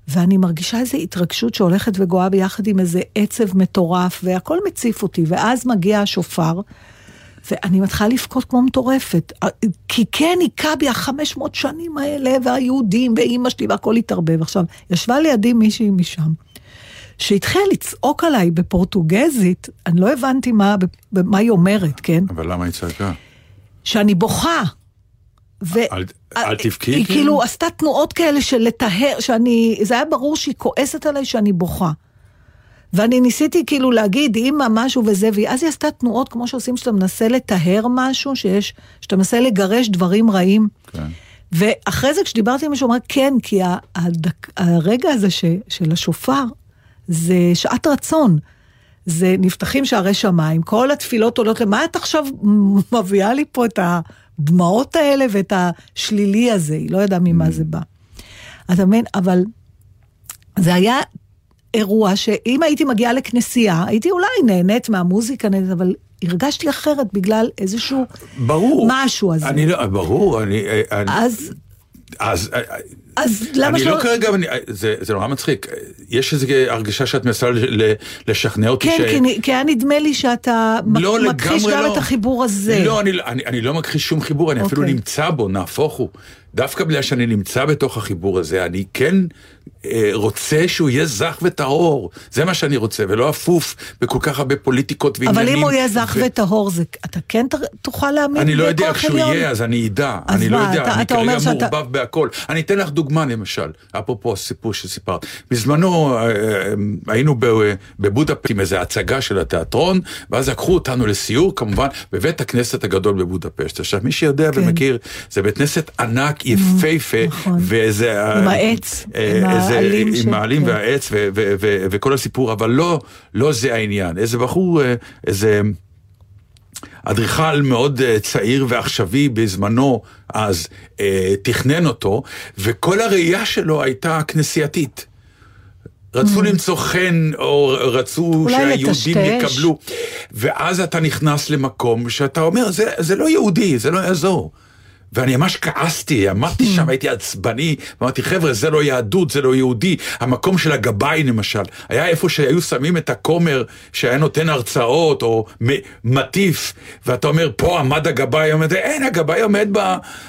ואני מרגישה איזו התרגשות שהולכת וגואה ביחד עם איזה עצב מטורף, והכל מציף אותי, ואז מגיע השופר, ואני מתחילה לבכות כמו מטורפת. כי כן היכה בי החמש מאות שנים האלה, והיהודים, ואימא שלי, והכל התערבב. עכשיו, ישבה לידי מישהי משם, שהתחילה לצעוק עליי בפורטוגזית, אני לא הבנתי מה, מה היא אומרת, כן? אבל למה היא צעקה? שאני בוכה. ו... אל- אל תבכי, היא כאילו? כאילו עשתה תנועות כאלה של לטהר, שאני, זה היה ברור שהיא כועסת עליי שאני בוכה. ואני ניסיתי כאילו להגיד אימא משהו וזה, ואז היא עשתה תנועות כמו שעושים שאתה מנסה לטהר משהו, שיש, שאתה מנסה לגרש דברים רעים. כן. ואחרי זה כשדיברתי עם מישהו, הוא אמר, כן, כי הדק, הרגע הזה ש, של השופר, זה שעת רצון. זה נפתחים שערי שמיים, כל התפילות עולות, למה את עכשיו [laughs] מביאה לי פה את הדמעות האלה ואת השלילי הזה? היא לא ידעה ממה זה בא. אתה מבין? אבל זה היה אירוע שאם הייתי מגיעה לכנסייה, הייתי אולי נהנית מהמוזיקה, נהנית, אבל הרגשתי אחרת בגלל איזשהו ברור. משהו הזה. אני לא, ברור, אני... אני אז, אז... אז למה אני שלא... לא כרגע, אני- זה, זה נורא מצחיק. יש איזו הרגשה שאת מנסה לשכנע אותי כן, כי, נ- כי היה נדמה לי שאתה לא, מכחיש גם לא. את החיבור הזה. לא, אני, אני, אני לא מכחיש שום חיבור, אני אפילו אוקיי. נמצא בו, נהפוך הוא. דווקא בגלל שאני נמצא בתוך החיבור הזה, אני כן אה, רוצה שהוא יהיה זך וטהור. זה מה שאני רוצה, ולא אפוף בכל כך הרבה פוליטיקות ועניינים. אבל אם הוא יהיה זך ו- וטהור, זה, אתה כן תוכל להאמין אני לא יודע איך שהוא? יהיה, אז אני אדע. אז אני לא מה, יודע, אתה- אני אתה אומר כרגע שאתה- מעורבב בהכל. אני אתן לך דוגמה למשל, אפרופו הסיפור שסיפרת. בזמנו אה, אה, היינו בבודפשט עם איזו הצגה של התיאטרון, ואז לקחו אותנו לסיור, כמובן, בבית הכנסת הגדול בבודפשט. עכשיו, מי שיודע כן. ומכיר, זה בית כנסת ענק, יפהפה, נכון. ואיזה... עם אה, העץ, אה, עם איזה- העלים עם של- העלים כן. והעץ וכל הסיפור, אבל לא, לא זה העניין. איזה בחור, אה, איזה... אדריכל מאוד אה, צעיר ועכשווי בזמנו אז אה, תכנן אותו, וכל הראייה שלו הייתה כנסייתית. רצו למצוא חן, או רצו Mm. שהיהודים לטשטש. יקבלו. ואז אתה נכנס למקום שאתה אומר, זה, זה לא יהודי, זה לא יעזור. ואני ממש כעסתי, אמרתי שם, הייתי עצבני, אמרתי, חבר'ה, זה לא יהדות, זה לא יהודי. המקום של הגבאי למשל, היה איפה שהיו שמים את הכומר שהיה נותן הרצאות, או מטיף, ואתה אומר, פה עמד הגבאי, אומר, אין, הגבאי עומד ב,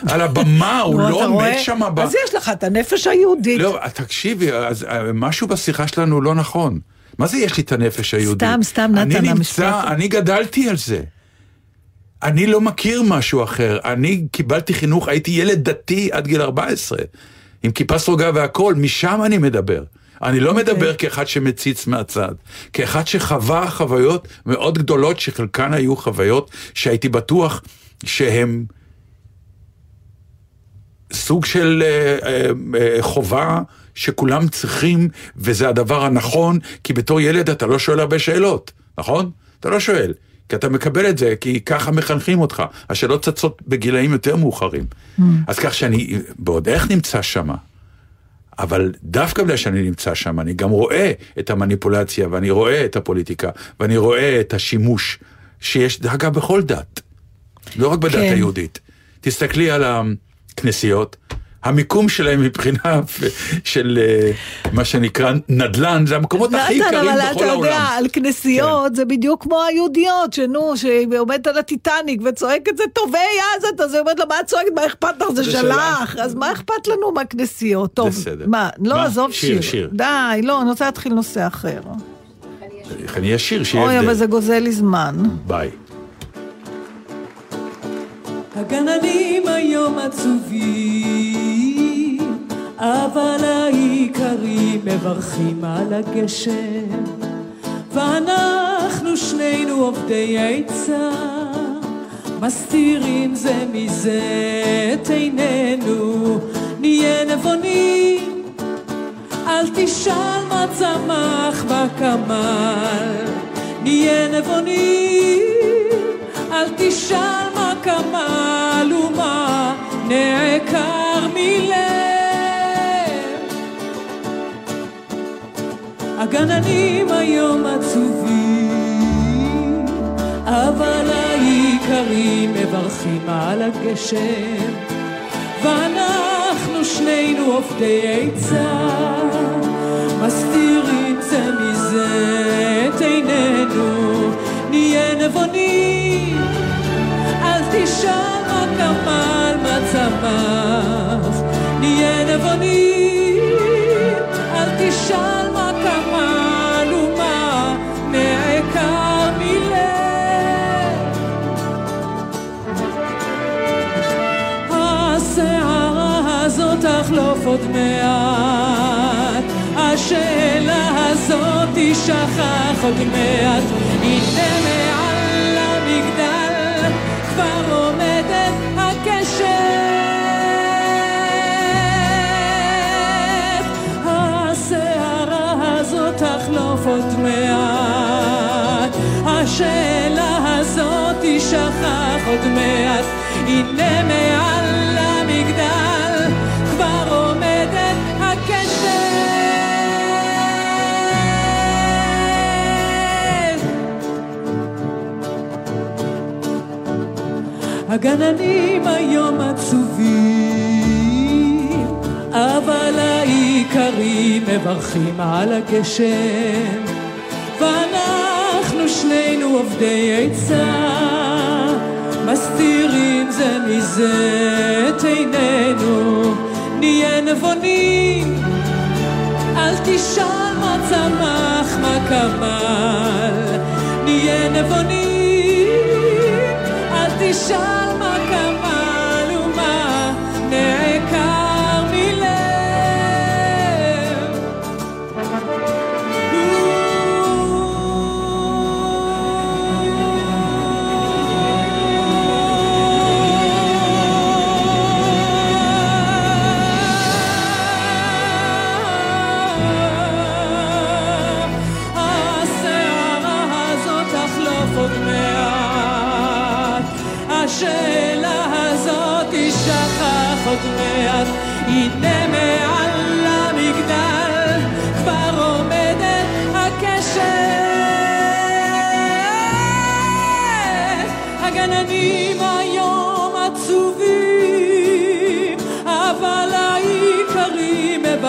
על הבמה, [laughs] הוא לא עומד? שם. ב... אז יש לך את הנפש היהודית. לא, תקשיבי, אז אה, משהו בשיחה שלנו לא נכון. מה זה יש לי את הנפש היהודית? סתם, סתם, נתן, אני המשפט נמצא, הזה. אני גדלתי על זה. אני לא מכיר משהו אחר. אני קיבלתי חינוך, הייתי ילד דתי עד גיל 14, עם כיפה סרוגה והכול, משם אני מדבר. אני לא מדבר כאחד שמציץ מהצד, כאחד שחווה חוויות מאוד גדולות, שחלקן היו חוויות שהייתי בטוח שהן סוג של אה, אה, אה, חובה שכולם צריכים, וזה הדבר הנכון, כי בתור ילד אתה לא שואל הרבה שאלות, נכון? אתה לא שואל, כי אתה מקבל את זה, כי ככה מחנכים אותך. השאלות צצות בגילאים יותר מאוחרים. אז כך שאני ועוד איך נמצא שמה. אבל דווקא בגלל שאני נמצא שם, אני גם רואה את המניפולציה, ואני רואה את הפוליטיקה, ואני רואה את השימוש שיש, דרך אגב, בכל דת. לא רק בדת כן. היהודית. תסתכלי על הכנסיות, המיקום שלהם מבחינה [laughs] של אה, מה שנקרא נדל"ן, זה המקומות הכי נתן, יקרים אבל בכל אתה העולם. יודע, על כנסיות זה בדיוק כמו היהודיות, שנו, שהיא עומדת על הטיטניק וצועקת זה טובי עזת, אז היא אומרת לו, מה את צועקת? מה אכפת לך? זה זה שלך. אז מה אכפת לנו מהכנסיות? טוב, בסדר. מה, לא, מה? עזוב שיר, שיר. שיר. די, לא, אני רוצה להתחיל נושא אחר. איך אני אשיר שיהיה אוי, אבל הבדל. זה גוזל לי זמן. ביי. הגננים היום עצובים, אבל העיקרים מברכים על הגשם. ואנחנו שנינו עובדי עצה, מסתירים זה מזה את עינינו, נהיה נבונים. אל תשאל מה צמח בקמל, נהיה נבונים. אל תשאל מה קמל ומה נעקר מלב. הגננים היום עצובים, אבל העיקרים מברכים על הגשם. ואנחנו שנינו עובדי עצה, מסתירים זה מזה את עינינו, נהיה נבונים, אל תשאל מה קמל מה צמח, נהיה נבונים, שכח עוד מעט, הנה מעל המגדל כבר עומדת הקשת. הסערה הזאת תחלוף עוד מעט, השאלה הזאת תשכח עוד מעט, הנה מעל המגדל. הגננים היום עצובים, אבל האיכרים מברכים על הגשם, ואנחנו שנינו עובדי עצה, מסתירים זה מזה את עינינו, נהיה נבונים, אל תשאל מה צמח, מה כמל, נהיה נבונים, אל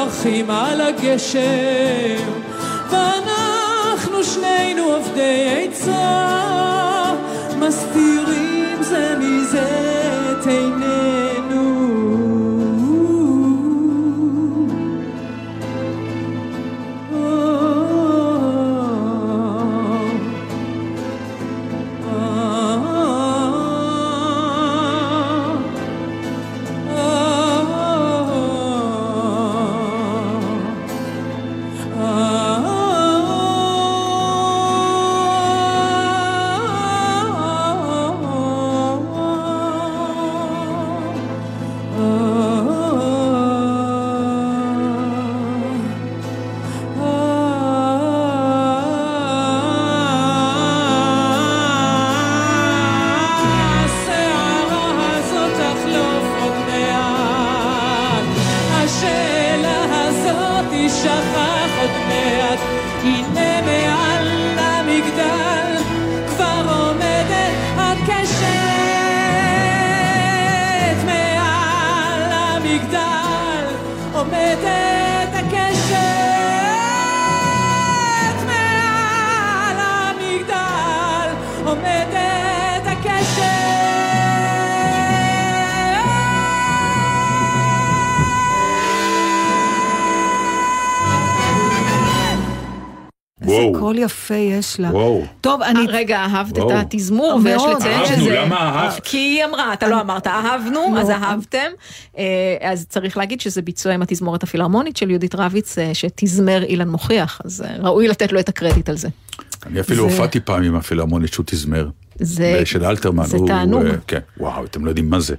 מברכים על הגשם, ואנחנו שנינו עובדי עצה, מסתירים יפה יש לה. וואו. טוב, אני... אה, רגע, אהבת את. התזמור, ויש. לציין אהבנו, שזה... למה אהבת? כי היא אמרה, אתה לא אמרת אהבנו, אז. אהבתם. אה, אז צריך להגיד שזה ביצוע עם התזמורת הפילהרמונית של יהודית רביץ, אה, שתזמר אילן מוכיח, אז ראוי לתת לו את הקרדיט על זה. אני אפילו זה- הופעתי פעם עם הפילהרמונית שהוא תזמר. זה- של אלתרמן. זה הוא, תענוג. אה, כן, וואו, אתם לא יודעים מה זה.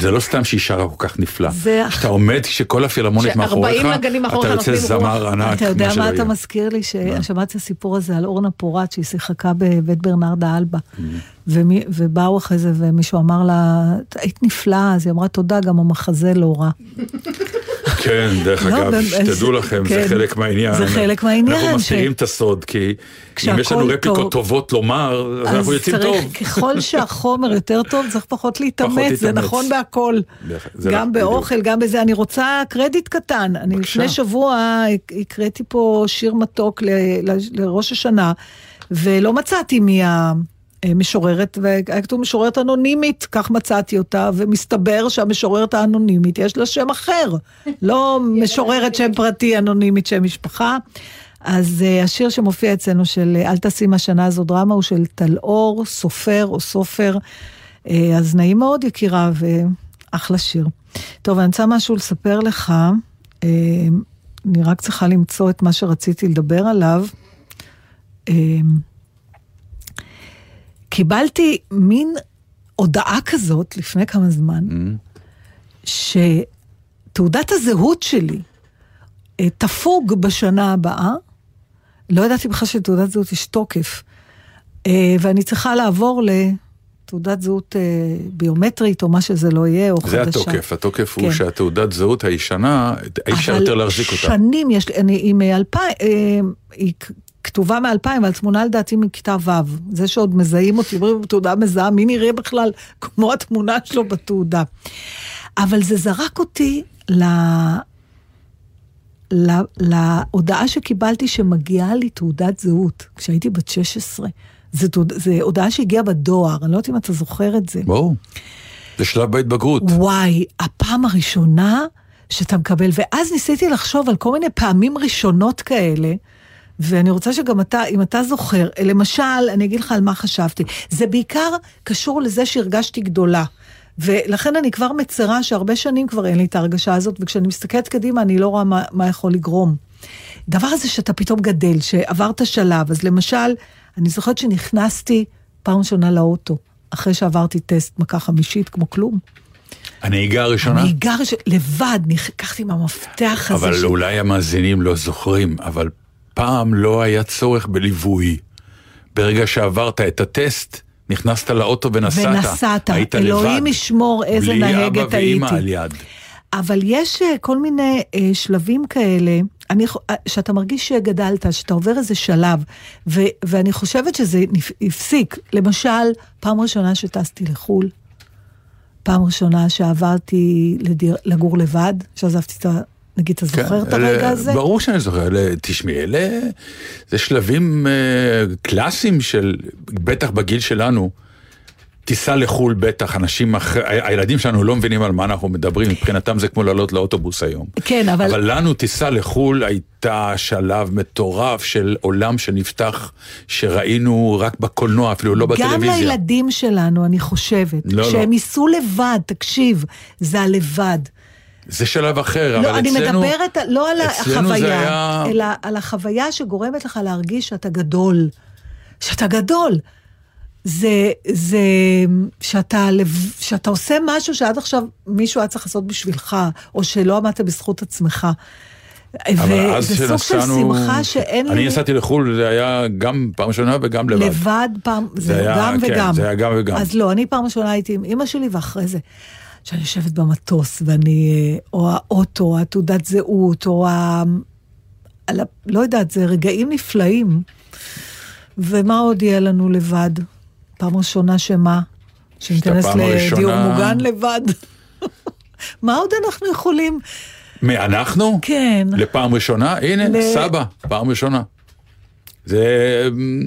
זה לא סתם שהיא שרה כל כך נפלא. זה- שאתה עומד כשכל הפילהרמונית מאחוריך, 40 נגנים מאחוריך אתה יוצא זמר. ענק. אתה יודע מה אתה. מזכיר לי? ששמעתי את הסיפור הזה על אורנה פורט, שהיא שיחקה בבית ברנרדה אלבה. ומי- ובאו אחרי זה, ומישהו אמר לה, היית נפלאה, אז היא אמרה, תודה, גם המחזה לא רע. כן, דרך לא, אגב, שתדעו לכם, זה כן. חלק מהעניין. זה חלק מהעניין, אנחנו ש- מסתירים את הסוד, כי אם יש לנו רפליקות טוב. טובות לומר, אז אנחנו יוצאים צריך, טוב. ככל שהחומר יותר טוב, צריך פחות להתאמץ, זה. נכון בהכל. גם נכון, באוכל, גם בזה. אני רוצה קרדיט קטן. אני. לפני שבוע הקראתי פה שיר מתוק לראש השנה, ולא מצאתי מי המשוררת, והיה כתוב משוררת אנונימית, כך מצאתי אותה, ומסתבר שהמשוררת האנונימית יש לה שם אחר. [laughs] לא משוררת שם פרטי, אנונימית, שם משפחה. אז uh, השיר שמופיע אצלנו של אה, אל תשים השנה הזו דרמה הוא של טלאור, סופר או סופר. Uh, אז נעים מאוד יקירה ואחלה שיר. טוב, אני רוצה משהו לספר לך. Uh, אני רק צריכה למצוא את מה שרציתי לדבר עליו. Uh, קיבלתי מין הודעה כזאת לפני כמה זמן, שתעודת הזהות שלי אה, תפוג בשנה הבאה, לא ידעתי בכלל שלתעודת זהות יש תוקף. אה, ואני צריכה לעבור לתעודת זהות אה, ביומטרית, או מה שזה לא יהיה, או זה חדשה. התוקף, התוקף הוא כן. שהתעודת זהות הישנה, אי אפשר אבל יותר להחזיק אותה. שנים יש לי, אני, היא מאלפיים, היא כתובה מאלפיים, אבל תמונה לדעתי מכיתה ו'. זה שעוד מזהים אותי, אומרים, תעודה מזהה, מי נראה בכלל כמו התמונה שלו בתעודה. אבל זה זרק אותי ל... ל... להודעה שקיבלתי שמגיעה לי תעודת זהות, כשהייתי בת 16. זו, תעוד... הודעה שהגיעה בדואר, אני לא יודעת אם אתה זוכר את זה. ברור. זה שלב בהתבגרות. וואי, הפעם הראשונה שאתה מקבל, ואז ניסיתי לחשוב על כל מיני פעמים ראשונות כאלה, ואני רוצה שגם אתה, אם אתה זוכר, למשל, אני אגיד לך על מה חשבתי. זה בעיקר קשור לזה שהרגשתי גדולה. ולכן אני כבר מצרה שהרבה שנים כבר אין לי את ההרגשה הזאת, וכשאני מסתכלת קדימה אני לא רואה מה, מה יכול לגרום. דבר הזה שאתה פתאום גדל, שעברת שלב, אז למשל, אני זוכרת שנכנסתי פעם ראשונה לאוטו, אחרי שעברתי טסט מכה חמישית, כמו כלום. הנהיגה הראשונה? הנהיגה הראשונה, לבד, לקחתי עם המפתח הזה. אבל ש- אולי המאזינים לא זוכרים, אבל פעם לא היה צורך בליווי. ברגע שעברת את הטסט, נכנסת לאוטו ונסעת. ונסעת, היית אלוהים. ישמור איזה בלי נהגת אבא ואימא הייתי. על יד. אבל יש אה, כל מיני אה, שלבים כאלה, אני, אה, שאתה מרגיש שגדלת, שאתה עובר איזה שלב, ו, ואני חושבת שזה הפסיק. למשל, פעם ראשונה שטסתי לחו"ל, פעם ראשונה שעברתי לדיר, לגור לבד, שעזבתי את. נגיד, אתה זוכר את כן, אלה- הרגע הזה? ברור שאני זוכר, אלה- תשמעי, אלה, זה שלבים אה, קלאסיים של, בטח בגיל שלנו, טיסה לחו"ל בטח, אנשים, אח... ה- הילדים שלנו לא מבינים על מה אנחנו מדברים, מבחינתם זה כמו לעלות לאוטובוס היום. כן, אבל... אבל לנו טיסה לחו"ל הייתה שלב מטורף של עולם שנפתח, שראינו רק בקולנוע, אפילו לא גם בטלוויזיה. לילדים שלנו, אני חושבת, לא, לא. שהם ייסעו לבד, תקשיב, זה הלבד. זה שלב אחר, לא, אבל אני אצלנו... מדברת לא על זה החוויה, היה- אלא על החוויה שגורמת לך להרגיש שאתה גדול. שאתה גדול. זה, זה שאתה, שאתה עושה משהו שעד עכשיו מישהו היה צריך לעשות בשבילך, או שלא עמדת בזכות עצמך. אבל אז וזה סוג של. שמחה שאין אני לי... נסעתי לחו"ל, זה היה גם פעם ראשונה וגם לבד. לבד פעם, זה, היה- גם כן, וגם. זה היה גם וגם. אז לא, אני פעם ראשונה הייתי עם אימא שלי, ואחרי זה, שאני יושבת במטוס, ואני, אה, או האוטו, התעודת זהות, או ה... על ה... לא יודעת, זה רגעים נפלאים. ומה עוד יהיה לנו לבד? פעם ראשונה שמה? שניכנס לדיור הראשונה- מוגן לבד? [laughs] מה עוד אנחנו יכולים? מי, אנחנו? כן. לפעם ראשונה? הנה, ל- סבא, פעם ראשונה. זה... אמ,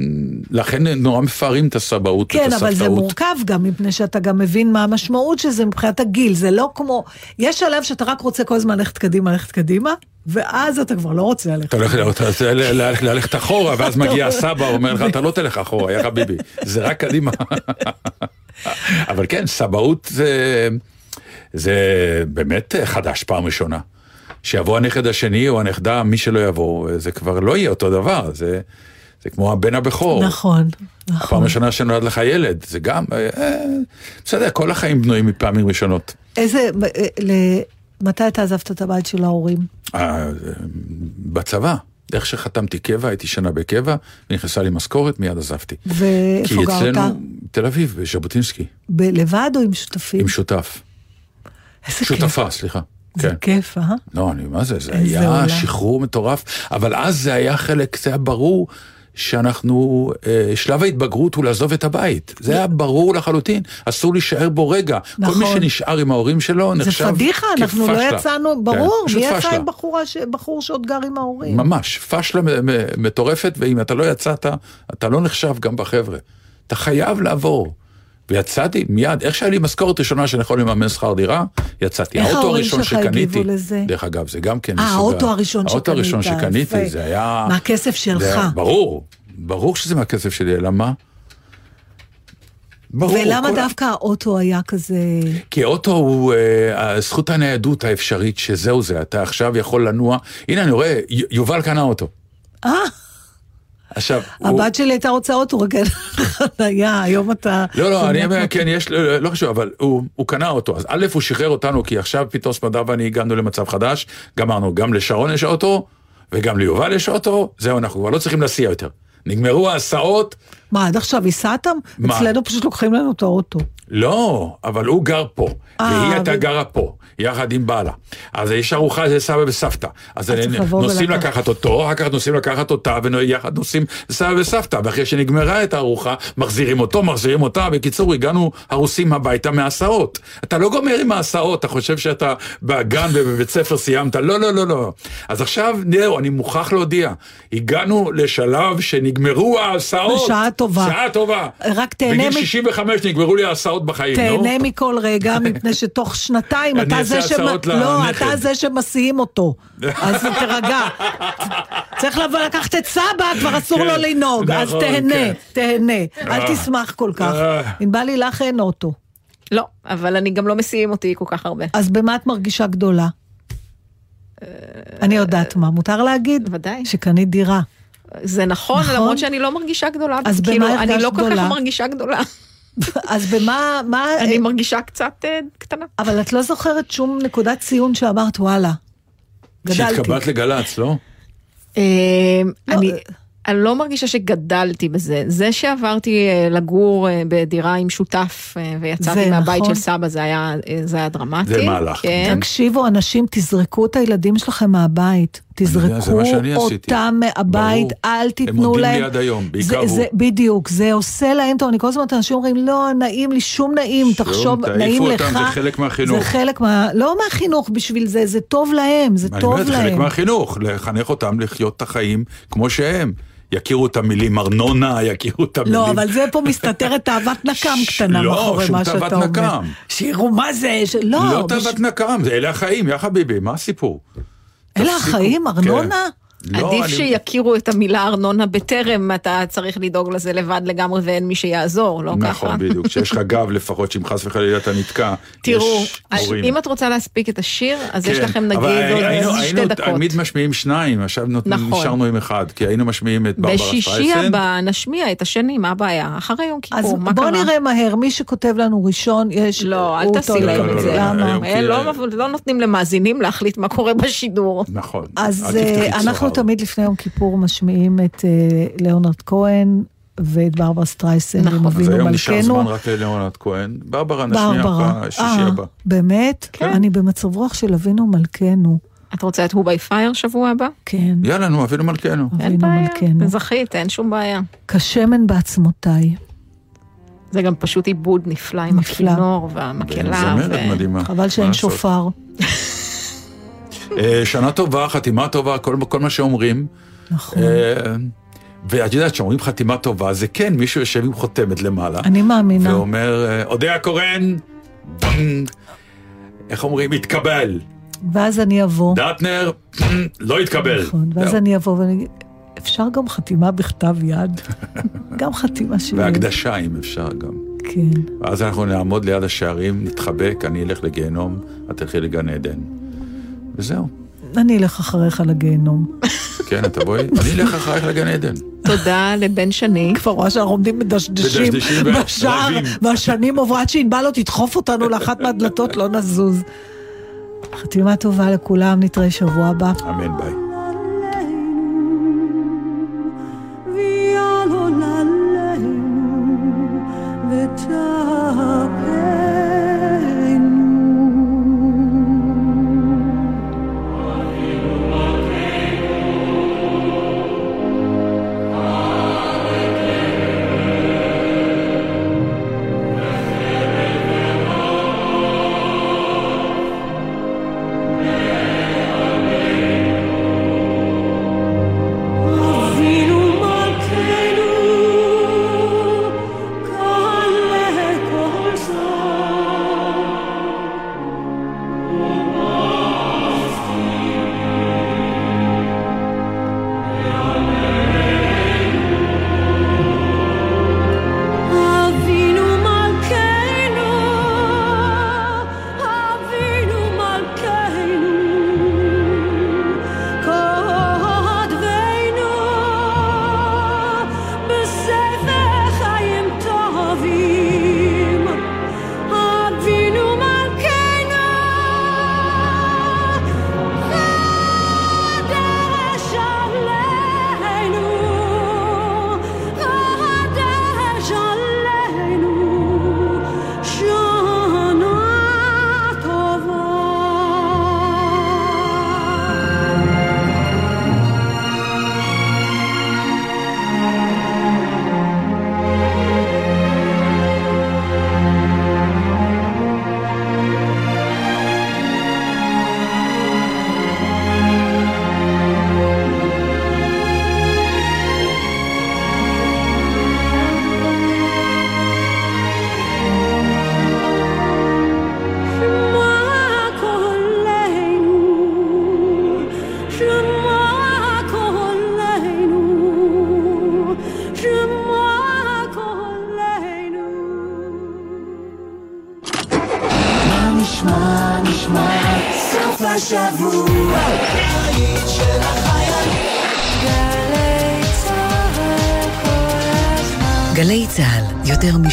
לכן נורא מפארים את הסבאות, כן, את אבל זה הסבתאות. מורכב גם, מפני שאתה גם מבין מה המשמעות של זה מבחינת הגיל. זה לא כמו... יש שלב שאתה רק רוצה כל הזמן ללכת קדימה, ללכת קדימה, ואז אתה כבר לא רוצה ללכת. אתה הולך אתה רוצה ל- ל- ללכת אחורה, ואז מגיע הסבא, אומר לך, אתה לא תלך אחורה, יא חביבי, זה רק קדימה. אבל כן, סבאות זה, זה באמת חדש פעם ראשונה. שיבוא הנכד השני או הנכדה, מי שלא יבוא, זה כבר לא יהיה אותו דבר, זה, זה כמו הבן הבכור. נכון, הפעם נכון. הראשונה שנולד לך ילד, זה גם, אה, אה, בסדר, כל החיים בנויים מפעמים ראשונות. איזה... אה, ל- מתי אתה עזבת את הבית של ההורים? אה, בצבא, איך שחתמתי קבע, הייתי שנה בקבע, ונכנסה לי משכורת, מיד עזבתי. ואיפה כי גרת? אצלנו, תל אביב, בז'בוטינסקי, ב- לבד או עם שותפים? עם שותף. איזה כיף. שותפה, סליחה. זה כן. כיף, אה? לא, אני, מה זה, זה היה עולם. שחרור מטורף, אבל אז זה היה חלק, זה היה ברור שאנחנו, אה, שלב ההתבגרות הוא לעזוב את הבית. זה היה ברור לחלוטין, אסור להישאר בו רגע. כל מי נכון. שנשאר עם ההורים שלו זה נחשב פדיחה, אנחנו לא כפשלה. יצאנו, ברור, כן, מי יצא. עם בחורה ש- בחור שעוד גר עם ההורים? ממש, פשלה מטורפת, ואם אתה לא יצאת, אתה לא נחשב גם בחבר'ה. אתה חייב לעבור. ויצאתי מיד, איך שהיה לי משכורת ראשונה שאני יכול לממן שכר דירה, יצאתי. איך ההורים שלך הגיבו לזה? דרך אגב, זה גם כן אה, האוטו הראשון שקנית. האוטו הראשון שקניתי. זה היה... מהכסף שלך. היה- ברור, ברור שזה מהכסף שלי, אלא מה? ברור. ולמה כל- דווקא האוטו היה כזה... כי אוטו הוא אה, זכות הניידות האפשרית, שזהו זה, אתה עכשיו יכול לנוע. הנה, אני רואה, יובל קנה אוטו. אה, עכשיו, הוא- הבת שלי הייתה רוצה אוטו, רק אין חנייה, היום אתה... לא, לא, אני אומר, כן, יש, לא, לא חשוב, אבל הוא, הוא קנה אותו. אז א', הוא שחרר אותנו, כי עכשיו פתאום סמדר ואני הגענו למצב חדש, גמרנו, גם לשרון יש אוטו, וגם ליובל יש אוטו, זהו, אנחנו כבר לא צריכים להסיע יותר. נגמרו ההסעות, מה, עד עכשיו הסעתם? אצלנו פשוט לוקחים לנו את האוטו. לא, אבל הוא גר פה, אה, והיא הייתה גרה פה, יחד עם בעלה. אז יש ארוחה לסבא וסבתא. אז נוסעים. לקחת אותו, אחר כך נוסעים לקחת אותה, ויחד נוסעים לסבא וסבתא, ואחרי שנגמרה את הארוחה, מחזירים אותו, מחזירים אותה. בקיצור, הגענו הרוסים הביתה מההסעות. אתה לא גומר עם ההסעות, אתה חושב שאתה בגן ובבית ספר סיימת, לא, לא, לא, לא. אז עכשיו, זהו, אני מוכרח להודיע, הגענו לשלב שנגמרו ההסעות. בשעה טובה. שעה טובה. רק תהנה בגיל מ- 65 נגמרו לי ההסעות בחיים, נו. תהנה מכל רגע, [laughs] מפני שתוך שנתיים אני אתה אעשה זה שמ... הצעות לא, לנכד. אתה זה שמסיעים אותו. [laughs] אז תירגע. צריך לבוא לקחת את סבא, כבר אסור כן, לו לנהוג. אז נכון, תהנה, כן. תהנה. אל אה. תשמח כל כך. אה. ענבלי, לך אין אוטו. לא, אבל אני גם לא מסיעים אותי כל כך הרבה. אז במה את מרגישה גדולה? אני יודעת מה, מותר להגיד? ודאי. שקנית דירה. זה נכון, נכון. למרות שאני לא מרגישה גדולה. אז במה כאילו, הרגשת אני לא כל גדולה? כך מרגישה גדולה. [laughs] אז במה, מה... אני מרגישה קצת אה, קטנה. אבל את לא זוכרת שום נקודת ציון שאמרת, וואלה, גדלתי. שהתקבלת לגל"צ, לא? אה, לא, אני... אה. אני לא מרגישה שגדלתי בזה. זה שעברתי אה, לגור אה, בדירה עם שותף אה, ויצאתי מהבית נכון. של סבא, זה היה, אה, זה היה דרמטי. זה מהלך. כן. תקשיבו, אנשים, תזרקו את הילדים שלכם מהבית. יודע, תזרקו עשיתי. אותם מהבית, ברור. אל הם תיתנו להם. לי עד היום, בעיקר זה, הוא. זה, בדיוק, זה עושה להם טוב. אני כל הזמן, אנשים אומרים, לא, נעים לי, שום נעים, שום, תחשוב, תעיפו נעים אותם, לך. זה חלק מהחינוך. זה חלק מה... לא מהחינוך בשביל זה, זה טוב להם, זה אני טוב אומר, זה חלק להם. מהחינוך, לחנך אותם לחיות את החיים כמו שהם. יכירו את המילים ארנונה, יכירו את המילים... לא, אבל זה פה מסתתרת תאוות נקם קטנה לא, מאחורי שום מה שאתה תאוות אומר. נקם. שיראו מה זה. לא, לא תאוות נקם, אלה החיים, יא חביבי, מה הסיפור? אלה. החיים, ארנונה? לא, עדיף אני- שיכירו את המילה ארנונה בטרם אתה צריך לדאוג לזה לבד לגמרי ואין מי שיעזור, לא ככה? נכון, בדיוק, שיש לך גב לפחות, שאם חס וחלילה אתה נתקע, תראו, יש הורים. אם את רוצה להספיק את השיר, אז יש כן, לכם נגיד אבל עוד היינו- איזה שתי היינו דקות. תמיד משמיעים שניים, עכשיו נות- נכון. נשארנו עם אחד, כי היינו משמיעים את ברברה בשישי סטרייסנד. הבא נשמיע את השני, מה הבעיה? אחרי יום אז כיפור, מה בוא קרה? נראה מהר, מי שכותב לנו ראשון, יש... לא, אל טוב. להם לא, את לא, זה. לא, למה? לא- לא נותנים למאזינים להחליט מה קורה בשידור. נכון. אז אה, אנחנו. תמיד לפני יום כיפור משמיעים את אה, ליאונרד כהן ואת ברברה סטרייסן, נכון. עם אז אבינו היום נשאר מלכנו. זמן רק לליאונרד כהן. ברברה נשמיע ברברה. בשישי אה, הבא. באמת? כן. אני במצב רוח של אבינו מלכנו. את רוצה את הוא ביי פייר שבוע הבא? כן, יאללה, נו, אבינו מלכנו. אין אבינו בעיה, מלכנו. זכית, אין שום בעיה. כשמן בעצמותיי. זה גם פשוט עיבוד נפלא עם נפלא. הכינור והמקהלה. זמרת ו- מדהימה. חבל שאין? שופר. [laughs] אה, שנה טובה, חתימה טובה, כל כל מה שאומרים. נכון. אה, ואת יודעת, כשאומרים חתימה טובה, זה כן, מישהו יושב עם חותמת למעלה. אני מאמינה. ואומר, אה, אודיה קורן, בנג, איך אומרים, התקבל. ואז אני אבוא. דטנר, לא התקבל. נכון, ואז. אני אבוא ואני אגיד, אפשר גם חתימה בכתב יד? [laughs] גם חתימה שלי. והקדשה, אם אפשר גם. כן. ואז אנחנו נעמוד ליד השערים, נתחבק, אני אלך לגיהנום, את תלכי לגן עדן. וזהו. אני אלך אחריך לגיהנום. כן, את תבואי, [laughs] אני אלך אחרייך לגן עדן. תודה לבן שני. כבר רואה שאנחנו עומדים מדשדשים בשער. והשנים עוברות עד שענבל לא תדחוף אותנו לאחת מהדלתות, לא נזוז. חתימה טובה לכולם, נתראה שבוע הבא. אמן, ביי.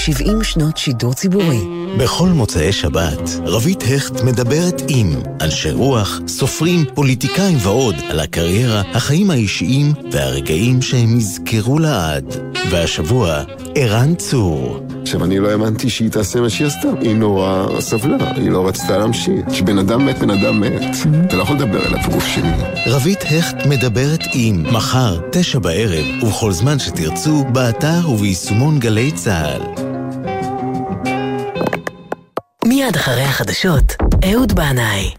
70 שנות שידור ציבורי. בכל מוצאי שבת, רבית הכט מדברת עם אנשי רוח, סופרים, פוליטיקאים ועוד על הקריירה, החיים האישיים והרגעים שהם יזכרו לעד. והשבוע, ערן צור. עכשיו, אני לא האמנתי שהיא תעשה מה שהיא עשתה. היא נורא סבלה, היא לא רצתה להמשיך. כשבן אדם מת, בן אדם מת. Mm-hmm. אתה לא יכול לדבר אליו בגוף שני. רבית הכט מדברת עם, מחר, תשע בערב, ובכל זמן שתרצו, באתר וביישומון גלי צה"ל. אחרי החדשות, אהוד בנאי.